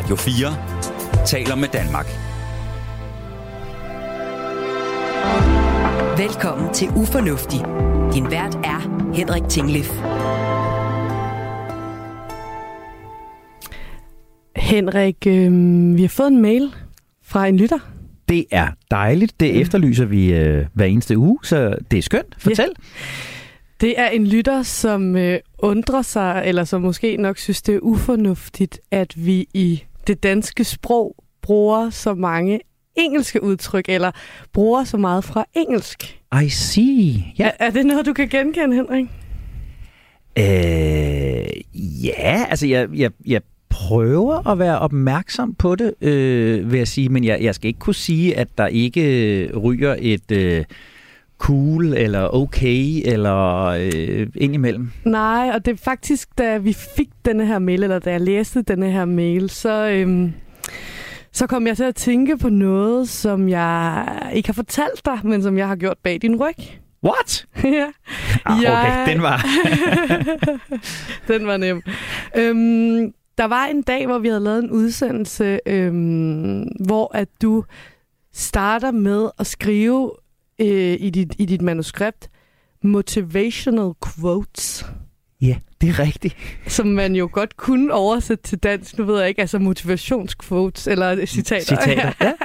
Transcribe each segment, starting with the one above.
Radio 4 taler med Danmark. Velkommen til Ufornuftig. Din vært er Henrik Tinglif. Henrik, øh, vi har fået en mail fra en lytter. Det er dejligt. Det efterlyser vi øh, hver eneste uge, så det er skønt. Fortæl. Ja. Det er en lytter, som øh, undrer sig, eller som måske nok synes, det er ufornuftigt, at vi i det danske sprog bruger så mange engelske udtryk, eller bruger så meget fra engelsk. I see. Ja. Er, er det noget, du kan genkende, Henrik? Øh, ja, altså jeg, jeg, jeg prøver at være opmærksom på det, øh, vil jeg sige, men jeg, jeg skal ikke kunne sige, at der ikke ryger et... Øh, cool eller okay eller øh, indimellem? Nej, og det er faktisk, da vi fik denne her mail, eller da jeg læste denne her mail, så, øhm, så kom jeg til at tænke på noget, som jeg ikke har fortalt dig, men som jeg har gjort bag din ryg. What? ja. Ah, okay, Jeg- den var... Den var nem. Øhm, der var en dag, hvor vi havde lavet en udsendelse, øhm, hvor at du starter med at skrive øh, i, dit, i dit manuskript motivational quotes, ja, det er rigtigt. som man jo godt kunne oversætte til dansk. Nu ved jeg ikke, altså motivationsquotes eller citater. Citater. Ja.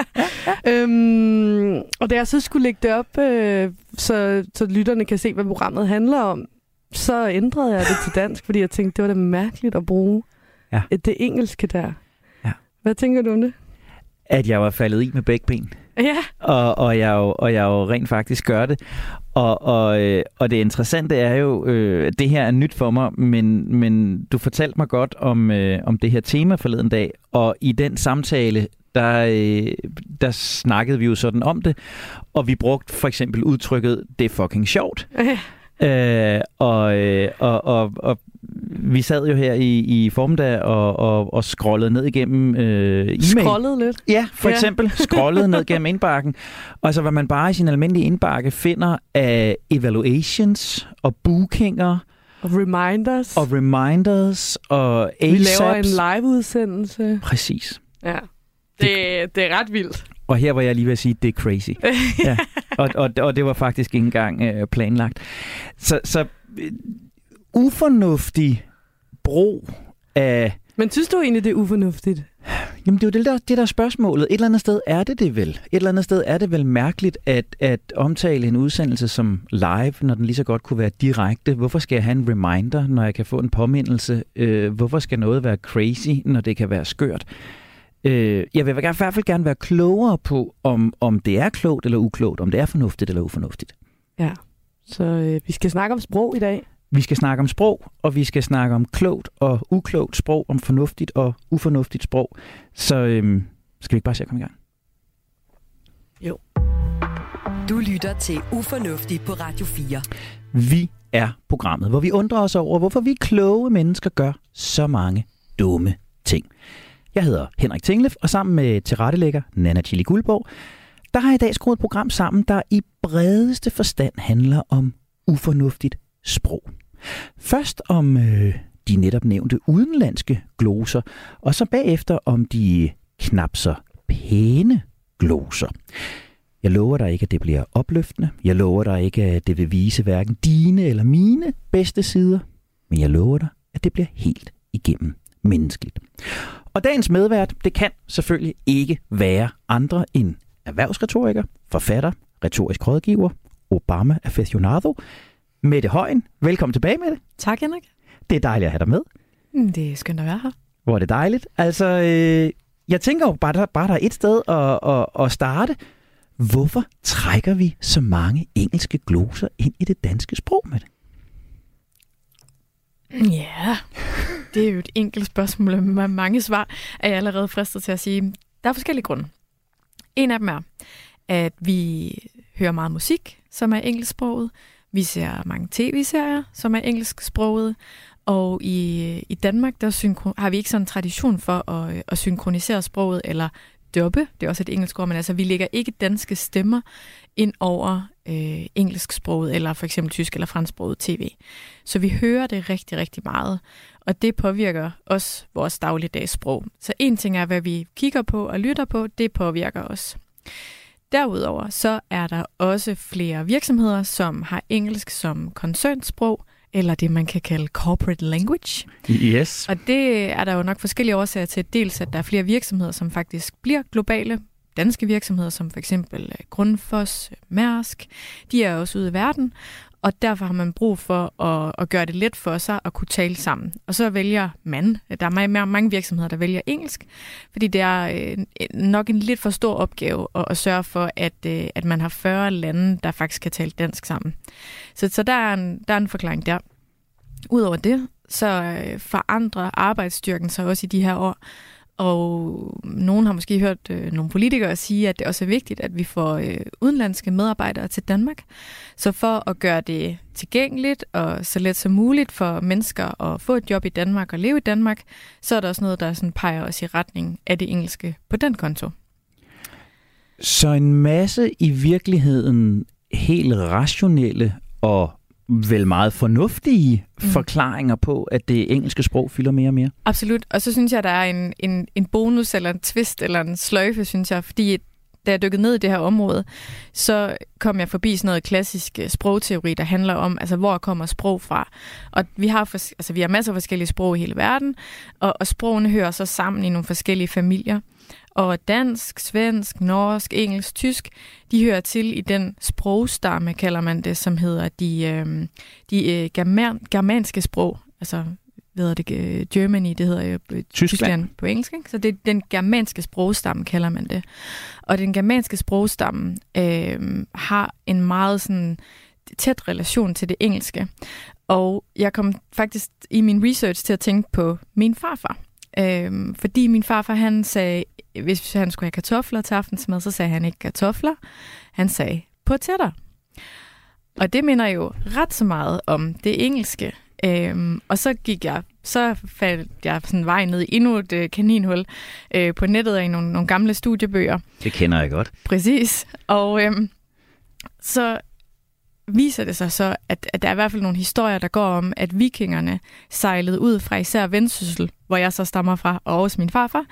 Øhm, og da jeg så skulle lægge det op, øh, så, så lytterne kan se, hvad programmet handler om, så ændrede jeg det til dansk, fordi jeg tænkte, det var da mærkeligt at bruge Ja. det engelske der. Ja. Hvad tænker du om det? At jeg var faldet i med begge ben. Ja, og, og, jeg jo, og jeg jo rent faktisk gør det. Og, og, øh, og det interessante er jo, øh, det her er nyt for mig, men, men du fortalte mig godt om, øh, om det her tema forleden dag, og i den samtale, der, øh, der snakkede vi jo sådan om det, og vi brugte for eksempel udtrykket, det er fucking sjovt. Øh, og, øh, og, og, og vi sad jo her i, i formiddag og, og, og scrollede ned igennem øh, e-mail. scrollet lidt. Ja, for Ja. eksempel scrollet ned gennem indbakken. Og så hvad man bare i sin almindelige indbakke finder af evaluations og bookinger Og reminders. og reminders og vi laver en ASAPs. live-udsendelse. Præcis. Ja. Det, det er ret vildt. Og her var jeg lige ved at sige, det er crazy. ja. og, og, og det var faktisk ikke engang øh, planlagt. Så, så ufornuftig brug af Men synes du egentlig, det er ufornuftigt? Jamen det er jo det der, det der er spørgsmålet. Et eller andet sted er det det vel. Et eller andet sted er det vel mærkeligt at, at omtale en udsendelse som live, når den lige så godt kunne være direkte. Hvorfor skal jeg have en reminder, når jeg kan få en påmindelse? Øh, hvorfor skal noget være crazy, når det kan være skørt? Øh, jeg vil i hvert fald gerne være klogere på, om, om det er klogt eller uklogt, om det er fornuftigt eller ufornuftigt. Ja. Så øh, vi skal snakke om sprog i dag. Vi skal snakke om sprog, og vi skal snakke om klogt og uklogt sprog, om fornuftigt og ufornuftigt sprog. Så øhm, skal vi ikke bare se at komme i gang? Du lytter til Ufornuftig på Radio 4. Vi er programmet, hvor vi undrer os over, hvorfor vi kloge mennesker gør så mange dumme ting. Jeg hedder Henrik Tinglef, og sammen med tilrettelægger Nana Chili Guldborg, der har jeg i dag skruet et program sammen, der i bredeste forstand handler om ufornuftigt sprog. Først om øh, de netop nævnte udenlandske gloser, og så bagefter om de knap så pæne gloser. Jeg lover dig ikke, at det bliver opløftende. Jeg lover dig ikke, at det vil vise hverken dine eller mine bedste sider. Men jeg lover dig, at det bliver helt igennem menneskeligt. Og dagens medvært, det kan selvfølgelig ikke være andre end erhvervsretoriker, forfatter, retorisk rådgiver, Obama aficionado, Mette Højen. Velkommen tilbage med det. Tak, Henrik. Det er dejligt at have dig med. Mm, Det er skønt at være her. Hvor er det dejligt. Altså, øh, jeg tænker jo bare, der, bare der er et sted at, at, at starte. Hvorfor trækker vi så mange engelske gloser ind i det danske sprog med det? Ja, det er jo et enkelt spørgsmål med mange svar, er jeg allerede fristet til at sige. Der er forskellige grunde. En af dem er, at vi hører meget musik, som er engelsksproget. Vi ser mange tv-serier, som er engelsksproget. Og i, øh, i Danmark der synkro- har vi ikke sådan en tradition for at, øh, at synkronisere sproget eller dubbe, det er også et engelsk ord, men altså vi lægger ikke danske stemmer ind over øh, engelsksproget, eller for eksempel tysk eller fransksproget tv. Så vi hører det rigtig, rigtig meget, og det påvirker også vores dagligdags sprog. Så en ting er, hvad vi kigger på og lytter på, det påvirker os. Derudover så er der også flere virksomheder, som har engelsk som koncernsprog, eller det, man kan kalde corporate language. Yes. Og det er der jo nok forskellige årsager til. Dels, at der er flere virksomheder, som faktisk bliver globale. Danske virksomheder, som for eksempel øh, Grundfos, Mærsk, de er også ude i verden og derfor har man brug for at, at gøre det let for sig at kunne tale sammen. Og så vælger man, øh, der er mange, mange virksomheder, der vælger engelsk, fordi det er øh, nok en lidt for stor opgave at, at sørge for, at, øh, at man har 40 lande, der faktisk kan tale dansk sammen. Så, så der, er en, der er en forklaring der. Udover det, så øh, forandrer arbejdsstyrken sig også i de her år, og nogen har måske hørt øh, nogle politikere sige, at det også er vigtigt, at vi får øh, udenlandske medarbejdere til Danmark. Så for at gøre det tilgængeligt og så let som muligt for mennesker at få et job i Danmark og leve i Danmark, så er der også noget, der sådan peger os i retning af det engelske på den konto. Så en masse i virkeligheden helt rationelle og vel meget fornuftige mm. forklaringer på, at det engelske sprog fylder mere og mere. Absolut, og så synes jeg, der er en, en, en bonus eller en twist eller en sløjfe, synes jeg, fordi da jeg dykkede ned i det her område, så kom jeg forbi sådan noget klassisk øh, sprogteori, der handler om, altså hvor kommer sprog fra. Og vi har, for, altså, vi har masser af forskellige sprog i hele verden, og, og sprogene hører så sammen i nogle forskellige familier. Og dansk, svensk, norsk, engelsk, tysk, de hører til i den sprogstamme, kalder man det, som hedder de, øh, de øh, german, germanske sprog. Altså, hvad hedder det, øh, Germany, det hedder jo øh, Tyskland. Tyskland på engelsk. Ikke? Så det er den germanske sprogstamme, kalder man det. Og den germanske sprogstamme øh, har en meget sådan tæt relation til det engelske. Og jeg kom faktisk i min research til at tænke på min farfar. Øh, fordi min farfar, han sagde hvis han skulle have kartofler til aftensmad, så sagde han ikke kartofler. Han sagde potætter. Og det minder jo ret så meget om det engelske. Øhm, og så gik jeg, så faldt jeg sådan vej ned i endnu et øh, kaninhul øh, på nettet af nogle, nogle gamle studiebøger. Det kender jeg godt. Præcis. Og øhm, så viser det sig så, at, at der er i hvert fald nogle historier, der går om, at vikingerne sejlede ud fra især Vendsyssel, hvor jeg så stammer fra, og også min farfar,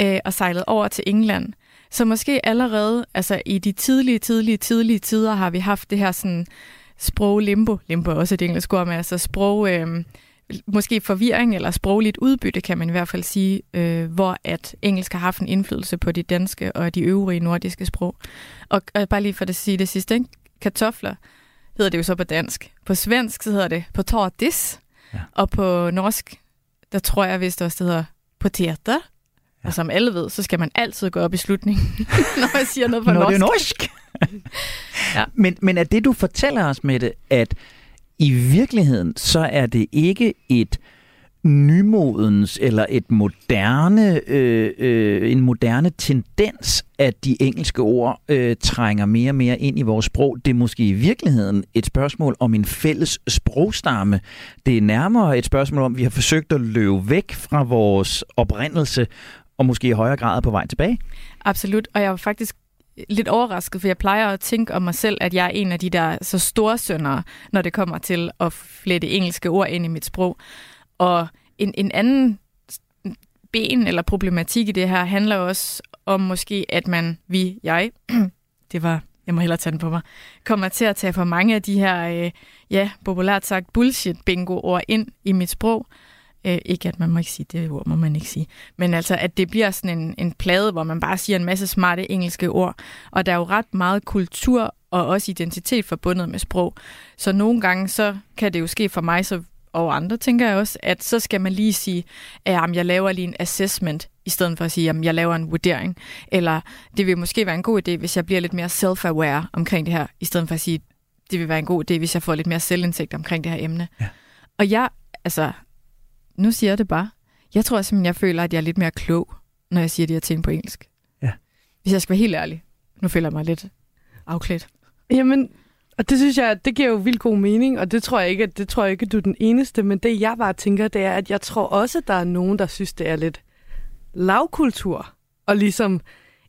øh, og sejlede over til England. Så måske allerede altså i de tidlige, tidlige, tidlige tider har vi haft det her sådan sproglimbo. Limbo er også et engelsk ord, men altså sprog... Øh, måske forvirring eller sprogligt udbytte, kan man i hvert fald sige, øh, hvor at engelsk har haft en indflydelse på de danske og de øvrige nordiske sprog. Og, og bare lige for at sige det sidste, ikke? kartofler hedder det jo så på dansk. På svensk så hedder det potatis, ja. og på norsk, der tror jeg vist også, det hedder poteter. Ja. Og som alle ved, så skal man altid gå op i slutningen, når man siger noget på norsk. er norsk. ja. men, men er det, du fortæller os med det, at i virkeligheden, så er det ikke et nymodens eller et moderne, øh, øh, en moderne tendens, at de engelske ord øh, trænger mere og mere ind i vores sprog. Det er måske i virkeligheden et spørgsmål om en fælles sprogstamme. Det er nærmere et spørgsmål om, at vi har forsøgt at løbe væk fra vores oprindelse, og måske i højere grad på vej tilbage. Absolut, og jeg var faktisk lidt overrasket, for jeg plejer at tænke om mig selv, at jeg er en af de der så store sønder, når det kommer til at flette engelske ord ind i mit sprog. Og en, en anden ben eller problematik i det her handler også om måske, at man, vi, jeg, det var, jeg må hellere tage den på mig, kommer til at tage for mange af de her, øh, ja, populært sagt bullshit-bingo-ord ind i mit sprog. Øh, ikke at man må ikke sige det ord, må man ikke sige. Men altså, at det bliver sådan en, en plade, hvor man bare siger en masse smarte engelske ord. Og der er jo ret meget kultur og også identitet forbundet med sprog. Så nogle gange, så kan det jo ske for mig, så og andre tænker jeg også, at så skal man lige sige, at jeg laver lige en assessment, i stedet for at sige, at jeg laver en vurdering. Eller det vil måske være en god idé, hvis jeg bliver lidt mere self-aware omkring det her, i stedet for at sige, det vil være en god idé, hvis jeg får lidt mere selvindsigt omkring det her emne. Ja. Og jeg, altså, nu siger jeg det bare, jeg tror simpelthen, jeg føler, at jeg er lidt mere klog, når jeg siger de her ting på engelsk. Ja. Hvis jeg skal være helt ærlig. Nu føler jeg mig lidt afklædt. Jamen, og det synes jeg, det giver jo vildt god mening, og det tror jeg ikke, det tror jeg ikke, du er den eneste, men det jeg bare tænker, det er, at jeg tror også, der er nogen, der synes, det er lidt lavkultur, og ligesom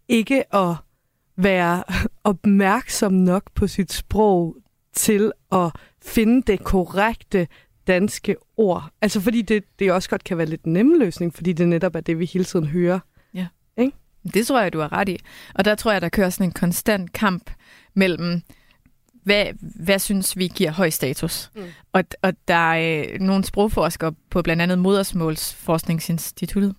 ikke at være opmærksom nok på sit sprog til at finde det korrekte danske ord. Altså fordi det, det også godt kan være lidt nemme løsning, fordi det netop er det, vi hele tiden hører. Det tror jeg, du har ret i. Og der tror jeg, der kører sådan en konstant kamp mellem, hvad, hvad synes vi giver høj status? Mm. Og, og der er øh, nogle sprogforskere på blandt andet Modersmålsforskningsinstituttet,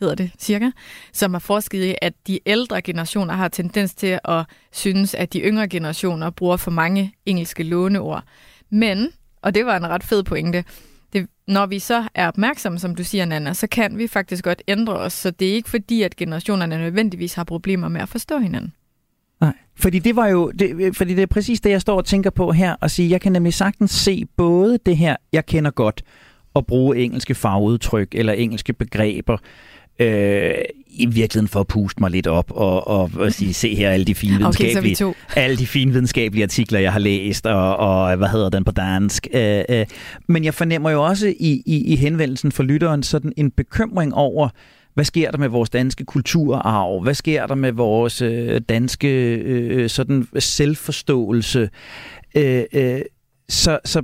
hedder det cirka, som har forsket i, at de ældre generationer har tendens til at synes, at de yngre generationer bruger for mange engelske låneord. Men, og det var en ret fed pointe, det, når vi så er opmærksomme, som du siger, Nana, så kan vi faktisk godt ændre os. Så det er ikke fordi, at generationerne nødvendigvis har problemer med at forstå hinanden. Nej, fordi det var jo, det, fordi det er præcis det, jeg står og tænker på her, og sige, jeg kan nemlig sagtens se både det her, jeg kender godt, at bruge engelske fagudtryk eller engelske begreber, øh, i virkeligheden for at puste mig lidt op og, og, og sige, se her alle de fine videnskabelige, okay, alle de fine videnskabelige artikler, jeg har læst, og, og hvad hedder den på dansk. Øh, øh. Men jeg fornemmer jo også i, i, i henvendelsen for lytteren sådan en bekymring over, hvad sker der med vores danske kulturarv? Hvad sker der med vores øh, danske øh, øh, sådan selvforståelse? Øh, øh, så, så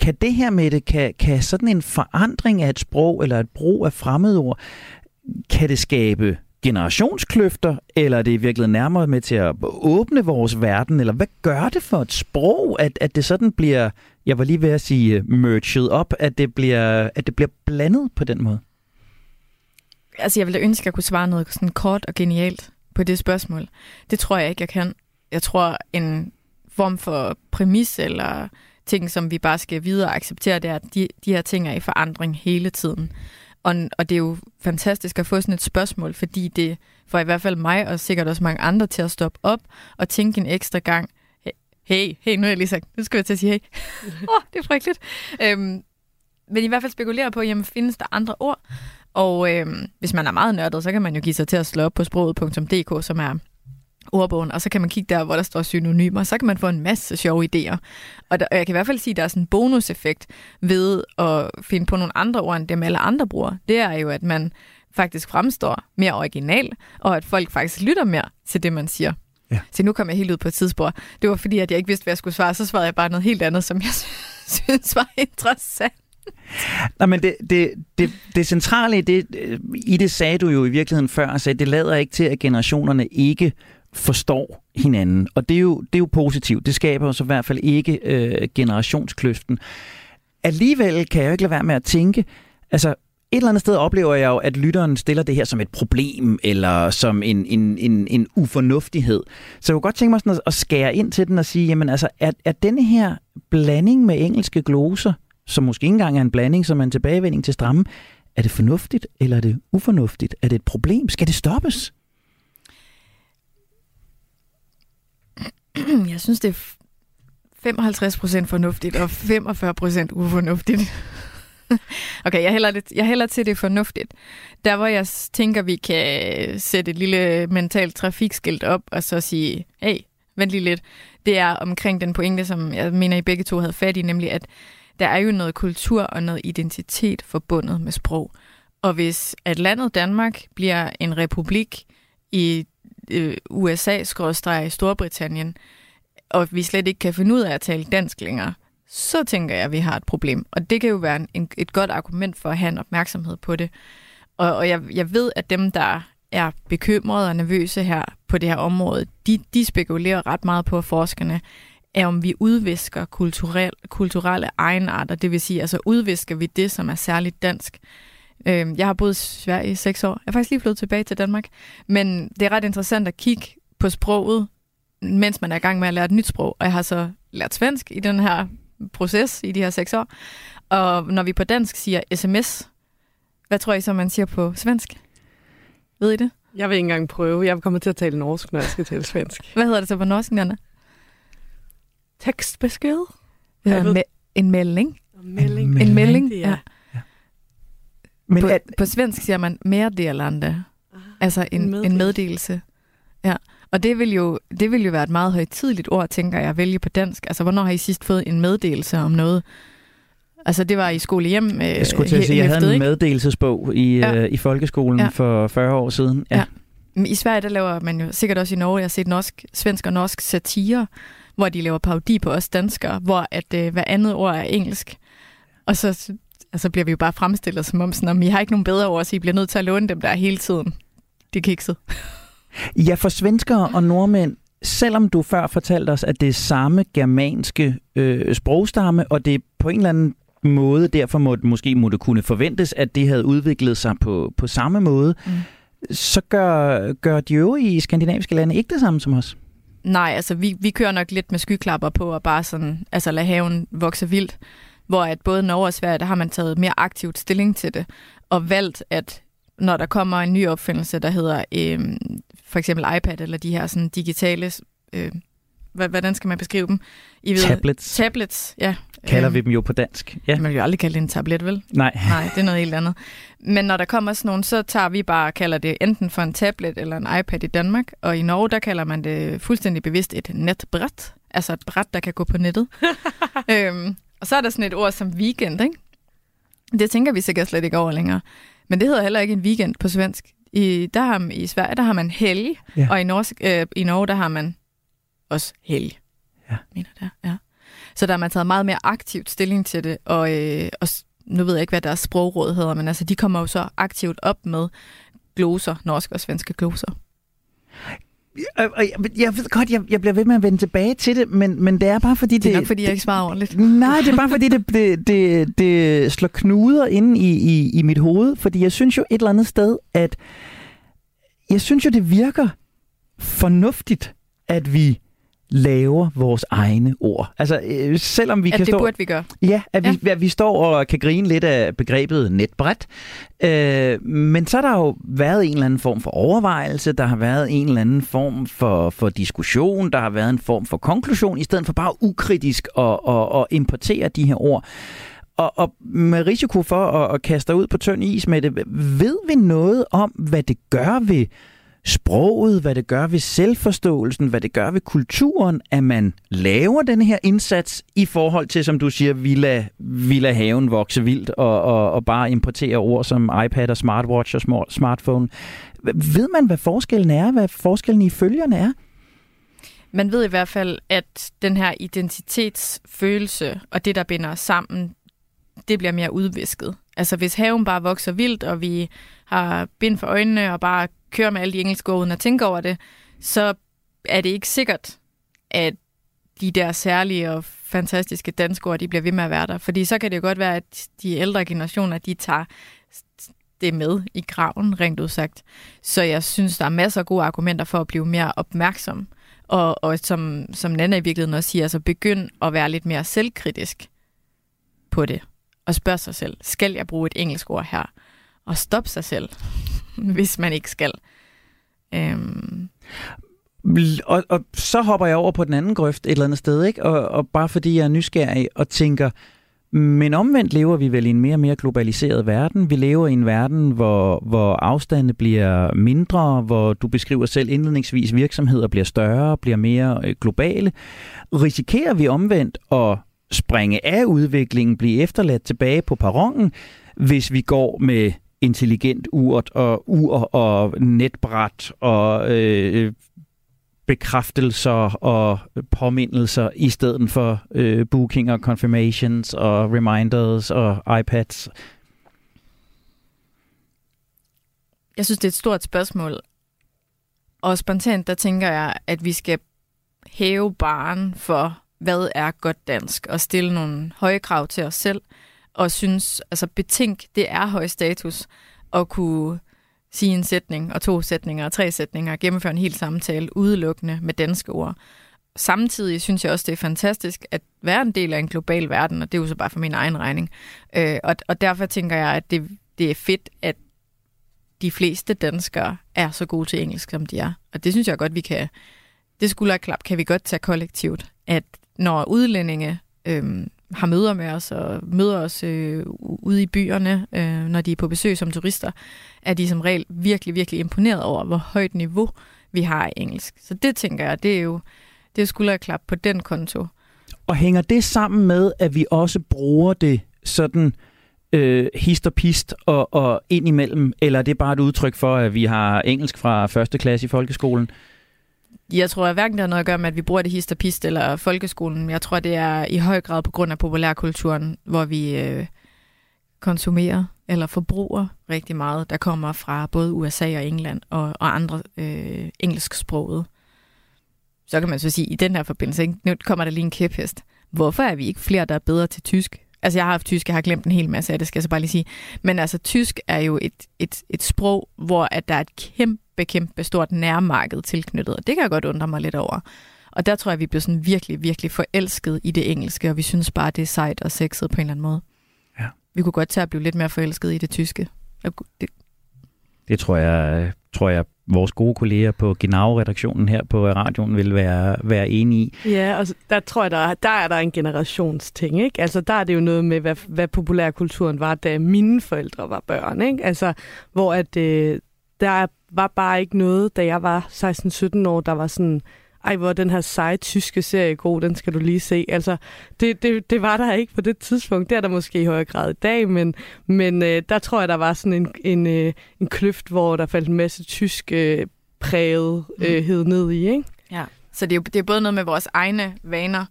kan det her med det, kan, kan sådan en forandring af et sprog eller et brug af fremmedord, kan det skabe generationskløfter, eller er det i virkeligheden nærmere med til at åbne vores verden, eller hvad gør det for et sprog, at, at det sådan bliver, jeg var lige ved at sige, øh, merged op, at det bliver, at det bliver blandet på den måde? Altså, jeg ville ønske, at jeg kunne svare noget sådan kort og genialt på det spørgsmål. Det tror jeg ikke, jeg kan. Jeg tror, en form for præmis eller ting, som vi bare skal videre acceptere, det er, at de, de her ting er i forandring hele tiden. Og, og det er jo fantastisk at få sådan et spørgsmål, fordi det får i hvert fald mig og sikkert også mange andre til at stoppe op og tænke en ekstra gang, hey, hey, nu har jeg lige sagt, nu skal jeg til at sige hey. oh, det er frygteligt. Øhm, men i hvert fald spekulere på, jamen findes der andre ord? Og øhm, hvis man er meget nørdet, så kan man jo give sig til at slå op på sproget.dk, som er ordbogen, og så kan man kigge der, hvor der står synonymer, så kan man få en masse sjove idéer. Og, der, og jeg kan i hvert fald sige, at der er sådan en bonuseffekt ved at finde på nogle andre ord, end dem alle andre bruger. Det er jo, at man faktisk fremstår mere original, og at folk faktisk lytter mere til det, man siger. Ja. Så nu kom jeg helt ud på et tidsspor. Det var fordi, at jeg ikke vidste, hvad jeg skulle svare. Så svarede jeg bare noget helt andet, som jeg synes var interessant. Nej, men det, det, det, det centrale i det, øh, i det sagde du jo i virkeligheden før, at det lader ikke til, at generationerne ikke forstår hinanden. Og det er jo, det er jo positivt. Det skaber jo så i hvert fald ikke øh, generationskløften. Alligevel kan jeg jo ikke lade være med at tænke, altså et eller andet sted oplever jeg jo, at lytteren stiller det her som et problem, eller som en, en, en, en ufornuftighed. Så jeg kunne godt tænke mig sådan at, skære ind til den og sige, jamen altså, er, er denne her blanding med engelske gloser, som måske ikke engang er en blanding, som er en tilbagevending til stramme, er det fornuftigt, eller er det ufornuftigt? Er det et problem? Skal det stoppes? jeg synes, det er 55% fornuftigt og 45% ufornuftigt. okay, jeg hælder, det, jeg hælder til det fornuftigt. Der, hvor jeg tænker, vi kan øh, sætte et lille mentalt trafikskilt op og så sige, hey, vent lige lidt. Det er omkring den pointe, som jeg mener, I begge to havde fat i, nemlig at der er jo noget kultur og noget identitet forbundet med sprog. Og hvis at landet Danmark bliver en republik i øh, USA-Storbritannien, og vi slet ikke kan finde ud af at tale dansk længere, så tænker jeg, at vi har et problem. Og det kan jo være en, et godt argument for at have en opmærksomhed på det. Og, og jeg, jeg ved, at dem, der er bekymrede og nervøse her på det her område, de, de spekulerer ret meget på, forskerne, er om vi udvisker kulturel, kulturelle egenarter, det vil sige, altså udvisker vi det, som er særligt dansk. Øh, jeg har boet i Sverige i seks år. Jeg er faktisk lige flyttet tilbage til Danmark. Men det er ret interessant at kigge på sproget, mens man er i gang med at lære et nyt sprog. Og jeg har så lært svensk i den her proces i de her seks år. Og når vi på dansk siger sms, hvad tror I så, man siger på svensk? Ved I det? Jeg vil ikke engang prøve. Jeg kommer til at tale norsk, når jeg skal tale svensk. Hvad hedder det så på norsk, Nana? Tekstbesked? Det hedder me- en melding. En melding. En melding, ja. ja. Men på, at, på svensk siger man meddelande. Altså en, en, meddelelse. en meddelelse. Ja. Og det vil, jo, det vil jo være et meget højtidligt ord, tænker jeg, at vælge på dansk. Altså, hvornår har I sidst fået en meddelelse om noget? Altså, det var i skole hjem. Øh, jeg skulle til at sige, jeg havde en meddelelsesbog i, ja. øh, i folkeskolen ja. for 40 år siden. Ja. ja. Men I Sverige, der laver man jo sikkert også i Norge, jeg har set norsk, svensk og norsk satire, hvor de laver parodi på os danskere, hvor at øh, hver andet ord er engelsk. Og så altså, bliver vi jo bare fremstillet som om, sådan, om I har ikke nogen bedre ord, så I bliver nødt til at låne dem der hele tiden. Det er kikset. Ja, for svenskere og nordmænd, selvom du før fortalte os, at det er samme germanske øh, sprogstamme, og det på en eller anden måde, derfor må, måske må det kunne forventes, at det havde udviklet sig på, på samme måde, mm. så gør, gør de øvrige skandinaviske lande ikke det samme som os. Nej, altså vi, vi kører nok lidt med skyklapper på og bare sådan, altså lade haven vokse vildt. Hvor at både Norge og Sverige, der har man taget mere aktivt stilling til det, og valgt, at når der kommer en ny opfindelse, der hedder øh, for eksempel iPad, eller de her sådan digitale, øh, hvordan skal man beskrive dem? I ved, tablets. Tablets, ja. Kalder vi dem jo på dansk. Ja. Man vil jo aldrig kalde det en tablet, vel? Nej. Nej, det er noget helt andet. Men når der kommer sådan nogen, så tager vi bare kalder det enten for en tablet eller en iPad i Danmark. Og i Norge, der kalder man det fuldstændig bevidst et netbræt. Altså et bræt, der kan gå på nettet. øhm, og så er der sådan et ord som weekend, ikke? Det tænker vi sikkert slet ikke over længere. Men det hedder heller ikke en weekend på svensk. I, der har, I Sverige, der har man helg, ja. og i, norsk, øh, i Norge, der har man også helg. Ja. Mener det, ja. Så der har man taget meget mere aktivt stilling til det, og, øh, og nu ved jeg ikke, hvad deres sprogråd hedder, men altså, de kommer jo så aktivt op med gloser, norske og svenske gloser. Jeg, jeg, ved godt, jeg, jeg bliver ved med at vende tilbage til det, men, men det er bare fordi... Det, det er nok fordi, jeg ikke svarer ordentligt. Nej, det er bare fordi, det, det, det, det slår knuder inde i, i, i mit hoved, fordi jeg synes jo et eller andet sted, at jeg synes jo, det virker fornuftigt, at vi laver vores egne ord. Altså, øh, selvom vi at kan det stå... burde vi gøre. Ja, at vi, ja. at vi står og kan grine lidt af begrebet netbræt. Øh, men så har der jo været en eller anden form for overvejelse, der har været en eller anden form for, for diskussion, der har været en form for konklusion, i stedet for bare ukritisk at, at, at importere de her ord. Og, og med risiko for at, at kaste ud på tynd is med det, ved vi noget om, hvad det gør ved sproget, hvad det gør ved selvforståelsen, hvad det gør ved kulturen, at man laver den her indsats i forhold til, som du siger, vi lader, vi lader haven vokse vildt og, og, og bare importere ord som iPad og smartwatch og smartphone. Ved man, hvad forskellen er, hvad forskellen i følgerne er? Man ved i hvert fald, at den her identitetsfølelse og det, der binder os sammen, det bliver mere udvisket. Altså hvis haven bare vokser vildt, og vi har bind for øjnene og bare kører med alle de engelske ord uden at tænke over det, så er det ikke sikkert, at de der særlige og fantastiske danske ord, de bliver ved med at være der. Fordi så kan det jo godt være, at de ældre generationer, de tager det med i graven, rent udsagt. Så jeg synes, der er masser af gode argumenter for at blive mere opmærksom. Og, og som, som Nana i virkeligheden også siger, altså begynd at være lidt mere selvkritisk på det. Og spørge sig selv, skal jeg bruge et engelsk ord her? Og stop sig selv. hvis man ikke skal. Øhm. Og, og så hopper jeg over på den anden grøft et eller andet sted, ikke? Og, og bare fordi jeg er nysgerrig og tænker, men omvendt lever vi vel i en mere og mere globaliseret verden. Vi lever i en verden, hvor, hvor afstande bliver mindre, hvor du beskriver selv indledningsvis, virksomheder bliver større, bliver mere øh, globale. Risikerer vi omvendt at springe af udviklingen, blive efterladt tilbage på perronen, hvis vi går med intelligent urt og ur og netbræt og øh, bekræftelser og påmindelser i stedet for øh, booking og confirmations og reminders og iPads? Jeg synes, det er et stort spørgsmål. Og spontant, der tænker jeg, at vi skal hæve baren for, hvad er godt dansk, og stille nogle høje krav til os selv – og synes, altså betænk, det er høj status at kunne sige en sætning, og to sætninger, og tre sætninger, og gennemføre en hel samtale udelukkende med danske ord. Samtidig synes jeg også, det er fantastisk at være en del af en global verden, og det er jo så bare for min egen regning. Øh, og, og derfor tænker jeg, at det, det er fedt, at de fleste danskere er så gode til engelsk, som de er. Og det synes jeg godt, vi kan, det skulderklap kan vi godt tage kollektivt, at når udlændinge øhm, har møder med os og møder os øh, ude i byerne, øh, når de er på besøg som turister, er de som regel virkelig, virkelig imponeret over, hvor højt niveau vi har i engelsk. Så det tænker jeg, det er jo det er skulderklap på den konto. Og hænger det sammen med, at vi også bruger det sådan øh, hist og pist og, og ind imellem, eller er det bare et udtryk for, at vi har engelsk fra første klasse i folkeskolen? Jeg tror at hverken det har noget at gøre med, at vi bruger det hist og pist eller folkeskolen. Jeg tror, det er i høj grad på grund af populærkulturen, hvor vi øh, konsumerer eller forbruger rigtig meget, der kommer fra både USA og England og, og andre øh, engelsksprogede. Så kan man så sige, i den her forbindelse, ikke? nu kommer der lige en kæphest. Hvorfor er vi ikke flere, der er bedre til tysk? Altså, jeg har haft tysk, jeg har glemt en hel masse af det, skal jeg så bare lige sige. Men altså, tysk er jo et, et, et sprog, hvor at der er et kæmpe, kæmpe stort nærmarked tilknyttet, og det kan jeg godt undre mig lidt over. Og der tror jeg, vi bliver sådan virkelig, virkelig forelsket i det engelske, og vi synes bare, det er sejt og sexet på en eller anden måde. Ja. Vi kunne godt tage at blive lidt mere forelsket i det tyske. Det, Det tror jeg, tror jeg vores gode kolleger på Genau-redaktionen her på radioen vil være, være enige i. Ja, og der tror jeg, der, er- der er der en generationsting, ikke? Altså, der er det jo noget med, hvad, hvad populærkulturen var, da mine forældre var børn, ikke? Altså, hvor at, øh, der var bare ikke noget, da jeg var 16-17 år, der var sådan, ej, hvor den her seje tyske serie god, den skal du lige se. Altså, det, det, det var der ikke på det tidspunkt. Det er der måske i højere grad i dag, men, men øh, der tror jeg, der var sådan en, en, øh, en kløft, hvor der faldt en masse tysk øh, præget øh, hed ned i, ikke? Ja, så det er, jo, det er både noget med vores egne vaner.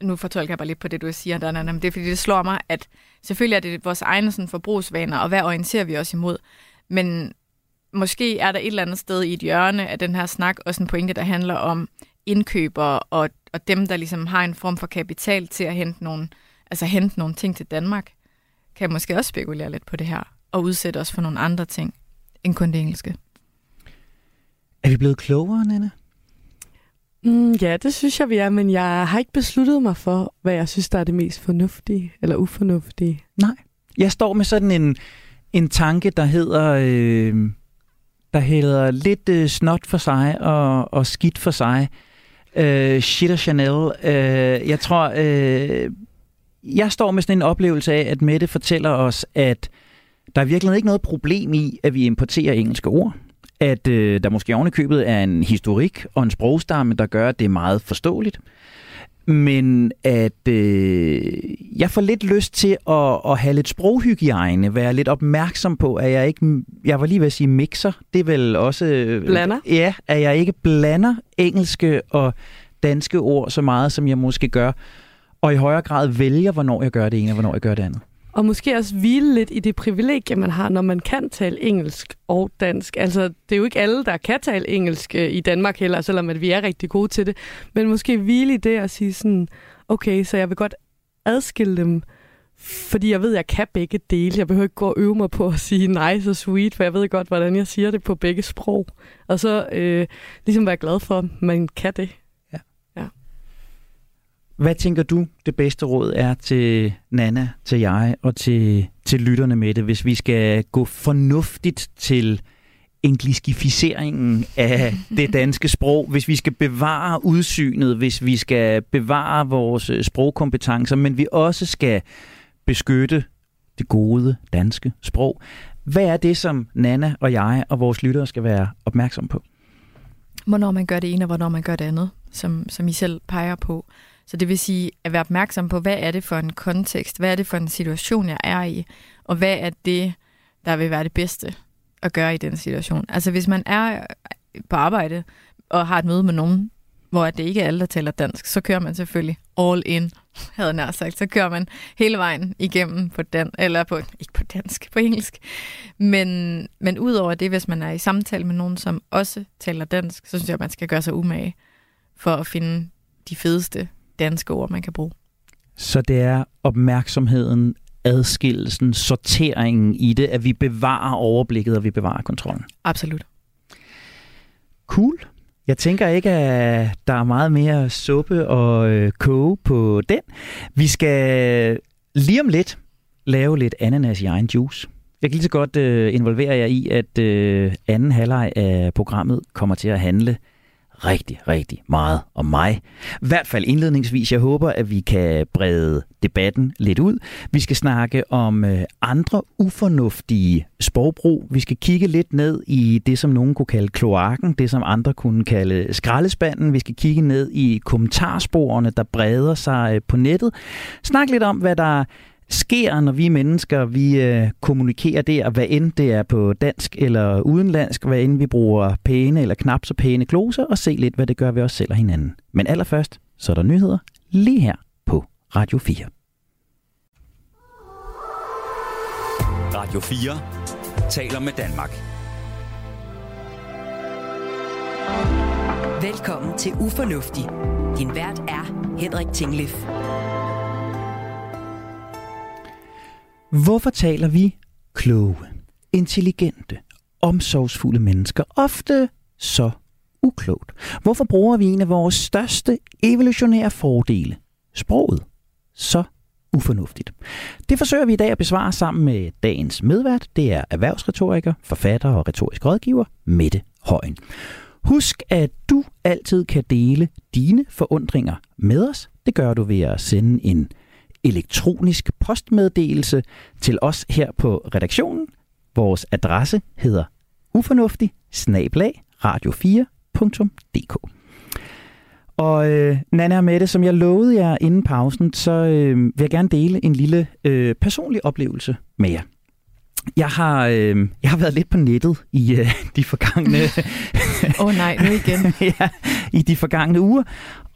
Nu fortolker jeg bare lidt på det, du siger, Dana, men det er fordi, det slår mig, at selvfølgelig er det vores egne sådan, forbrugsvaner, og hvad orienterer vi os imod. Men måske er der et eller andet sted i et hjørne af den her snak også en pointe, der handler om indkøbere og, og dem, der ligesom har en form for kapital til at hente nogle, altså hente nogle ting til Danmark, kan måske også spekulere lidt på det her og udsætte os for nogle andre ting end kun det engelske. Er vi blevet klogere, Nana? Mm, ja, det synes jeg, vi er, men jeg har ikke besluttet mig for, hvad jeg synes, der er det mest fornuftige eller ufornuftige. Nej. Jeg står med sådan en, en tanke, der hedder, øh, der hedder lidt øh, snot for sig og, og skidt for sig. Øh, shit og Chanel. Øh, jeg tror, øh, jeg står med sådan en oplevelse af, at Mette fortæller os, at der er virkelig ikke noget problem i, at vi importerer engelske ord. At øh, der måske ovenikøbet er en historik og en sprogstamme, der gør, at det er meget forståeligt. Men at øh, jeg får lidt lyst til at, at have lidt sproghygiejne, være lidt opmærksom på, at jeg ikke, jeg var lige ved at sige mixer, det er vel også... øh, Blander? Ja, at jeg ikke blander engelske og danske ord så meget, som jeg måske gør, og i højere grad vælger, hvornår jeg gør det ene, og hvornår jeg gør det andet. Og måske også hvile lidt i det privilegie, man har, når man kan tale engelsk og dansk. Altså, det er jo ikke alle, der kan tale engelsk øh, i Danmark heller, selvom at vi er rigtig gode til det. Men måske hvile i det og sige sådan, okay, så jeg vil godt adskille dem, fordi jeg ved, at jeg kan begge dele. Jeg behøver ikke gå og øve mig på at sige nice og sweet, for jeg ved godt, hvordan jeg siger det på begge sprog. Og så øh, ligesom være glad for, at man kan det. Hvad tænker du, det bedste råd er til Nana, til jeg og til, til lytterne med det, hvis vi skal gå fornuftigt til engliskificeringen af det danske sprog, hvis vi skal bevare udsynet, hvis vi skal bevare vores øh, sprogkompetencer, men vi også skal beskytte det gode danske sprog. Hvad er det, som Nana og jeg og vores lyttere skal være opmærksom på? hvornår man gør det ene, og hvornår man gør det andet, som, som I selv peger på. Så det vil sige at være opmærksom på, hvad er det for en kontekst, hvad er det for en situation, jeg er i, og hvad er det, der vil være det bedste at gøre i den situation. Altså hvis man er på arbejde og har et møde med nogen, hvor det ikke er alle, der taler dansk, så kører man selvfølgelig all in, havde jeg nær sagt. Så kører man hele vejen igennem på den, eller på, ikke på dansk, på engelsk. Men, men udover det, hvis man er i samtale med nogen, som også taler dansk, så synes jeg, at man skal gøre sig umage for at finde de fedeste danske ord, man kan bruge. Så det er opmærksomheden, adskillelsen, sorteringen i det, at vi bevarer overblikket, og vi bevarer kontrollen. Absolut. Cool. Jeg tænker ikke, at der er meget mere suppe og øh, koge på den. Vi skal lige om lidt lave lidt ananas i egen juice. Jeg kan lige så godt øh, involvere jer i, at øh, anden halvleg af programmet kommer til at handle rigtig, rigtig meget om mig. I hvert fald indledningsvis. Jeg håber, at vi kan brede debatten lidt ud. Vi skal snakke om øh, andre ufornuftige sprogbrug. Vi skal kigge lidt ned i det, som nogen kunne kalde kloakken, det som andre kunne kalde skraldespanden. Vi skal kigge ned i kommentarsporene, der breder sig øh, på nettet. Snak lidt om, hvad der sker, når vi mennesker vi øh, kommunikerer der, hvad end det er på dansk eller udenlandsk, hvad end vi bruger pæne eller knap så pæne gloser, og se lidt, hvad det gør ved os selv og hinanden. Men allerførst, så er der nyheder lige her på Radio 4. Radio 4 taler med Danmark. Velkommen til Ufornuftig. Din vært er Henrik Tinglif. Hvorfor taler vi kloge, intelligente, omsorgsfulde mennesker ofte så uklogt? Hvorfor bruger vi en af vores største evolutionære fordele, sproget, så ufornuftigt? Det forsøger vi i dag at besvare sammen med dagens medvært. Det er erhvervsretoriker, forfatter og retorisk rådgiver Mette Højen. Husk, at du altid kan dele dine forundringer med os. Det gør du ved at sende en elektronisk postmeddelelse til os her på redaktionen. Vores adresse hedder ufornuftig radio4.dk. Og øh, Nana og Mette, som jeg lovede jer inden pausen, så øh, vil jeg gerne dele en lille øh, personlig oplevelse med jer. Jeg har, øh, jeg har været lidt på nettet i øh, de forgangne... Åh oh, nej, nu igen. ja, i de forgangne uger.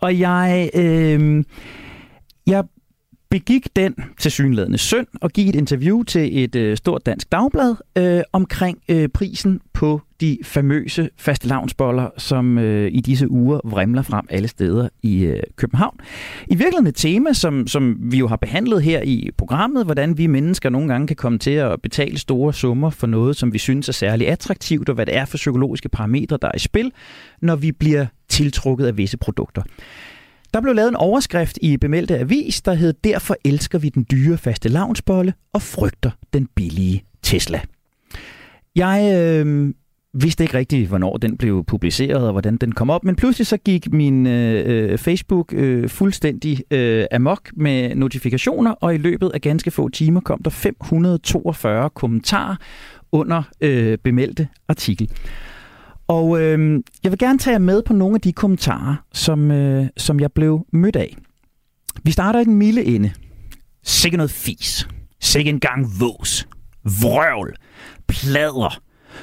Og jeg, øh, jeg begik den til søn synd og give et interview til et øh, stort dansk dagblad øh, omkring øh, prisen på de famøse fastelavnsboller, som øh, i disse uger vrimler frem alle steder i øh, København. I virkeligheden et tema, som, som vi jo har behandlet her i programmet, hvordan vi mennesker nogle gange kan komme til at betale store summer for noget, som vi synes er særlig attraktivt, og hvad det er for psykologiske parametre, der er i spil, når vi bliver tiltrukket af visse produkter. Der blev lavet en overskrift i bemeldte avis, der hed Derfor elsker vi den dyre faste lavnsbolle og frygter den billige Tesla. Jeg øh, vidste ikke rigtigt, hvornår den blev publiceret og hvordan den kom op, men pludselig så gik min øh, Facebook øh, fuldstændig øh, amok med notifikationer, og i løbet af ganske få timer kom der 542 kommentarer under øh, bemeldte artikel. Og øh, jeg vil gerne tage jer med på nogle af de kommentarer, som, øh, som jeg blev mødt af. Vi starter i den milde ende. Sikke noget fis. Sikke en gang vås. Vrøvl. Plader.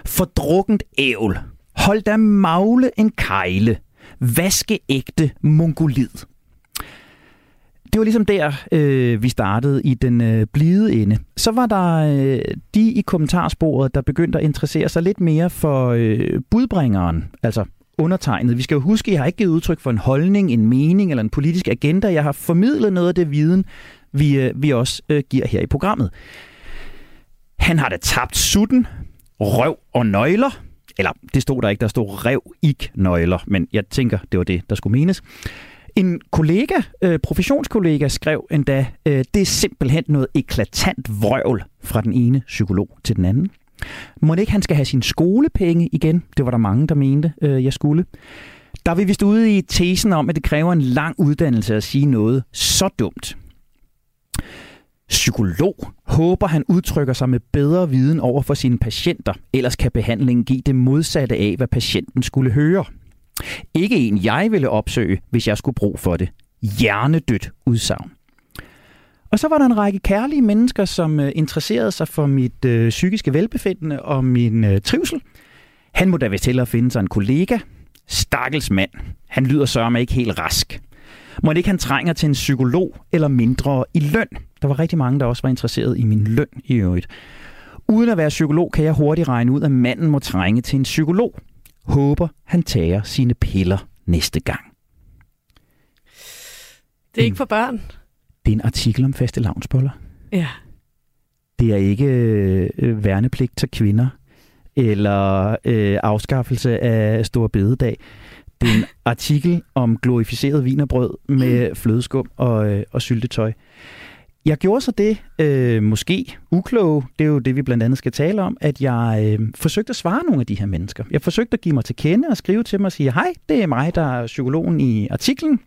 Fordrukkent ævl. Hold da magle en kejle. Vaskeægte mongolid det var ligesom der, øh, vi startede i den øh, blide ende. Så var der øh, de i kommentarsporet, der begyndte at interessere sig lidt mere for øh, budbringeren, altså undertegnet. Vi skal jo huske, at jeg har ikke givet udtryk for en holdning, en mening eller en politisk agenda. Jeg har formidlet noget af det viden, vi, øh, vi også øh, giver her i programmet. Han har da tabt sutten, røv og nøgler. Eller det stod der ikke, der stod rev, ikke nøgler, men jeg tænker, det var det, der skulle menes. En kollega, øh, professionskollega, skrev endda, øh, det er simpelthen noget eklatant vrøvl fra den ene psykolog til den anden. Må ikke han skal have sin skolepenge igen? Det var der mange, der mente, øh, jeg skulle. Der er vi vist ude i tesen om, at det kræver en lang uddannelse at sige noget så dumt. Psykolog håber, han udtrykker sig med bedre viden over for sine patienter, ellers kan behandlingen give det modsatte af, hvad patienten skulle høre. Ikke en, jeg ville opsøge, hvis jeg skulle bruge for det. Hjernedødt udsagn. Og så var der en række kærlige mennesker, som øh, interesserede sig for mit øh, psykiske velbefindende og min øh, trivsel. Han må da vist hellere finde sig en kollega. Stakkels mand. Han lyder sørme ikke helt rask. Må ikke han trænger til en psykolog eller mindre i løn? Der var rigtig mange, der også var interesseret i min løn i øvrigt. Uden at være psykolog, kan jeg hurtigt regne ud, at manden må trænge til en psykolog håber, han tager sine piller næste gang. Det er ikke for børn. Det er en artikel om faste lavnsboller. Ja. Det er ikke øh, værnepligt til kvinder, eller øh, afskaffelse af stor bededag. Det er en artikel om glorificeret vinerbrød med flødeskum og, øh, og syltetøj. Jeg gjorde så det, øh, måske ukloge, det er jo det, vi blandt andet skal tale om, at jeg øh, forsøgte at svare nogle af de her mennesker. Jeg forsøgte at give mig til kende og skrive til mig og sige, hej, det er mig, der er psykologen i artiklen.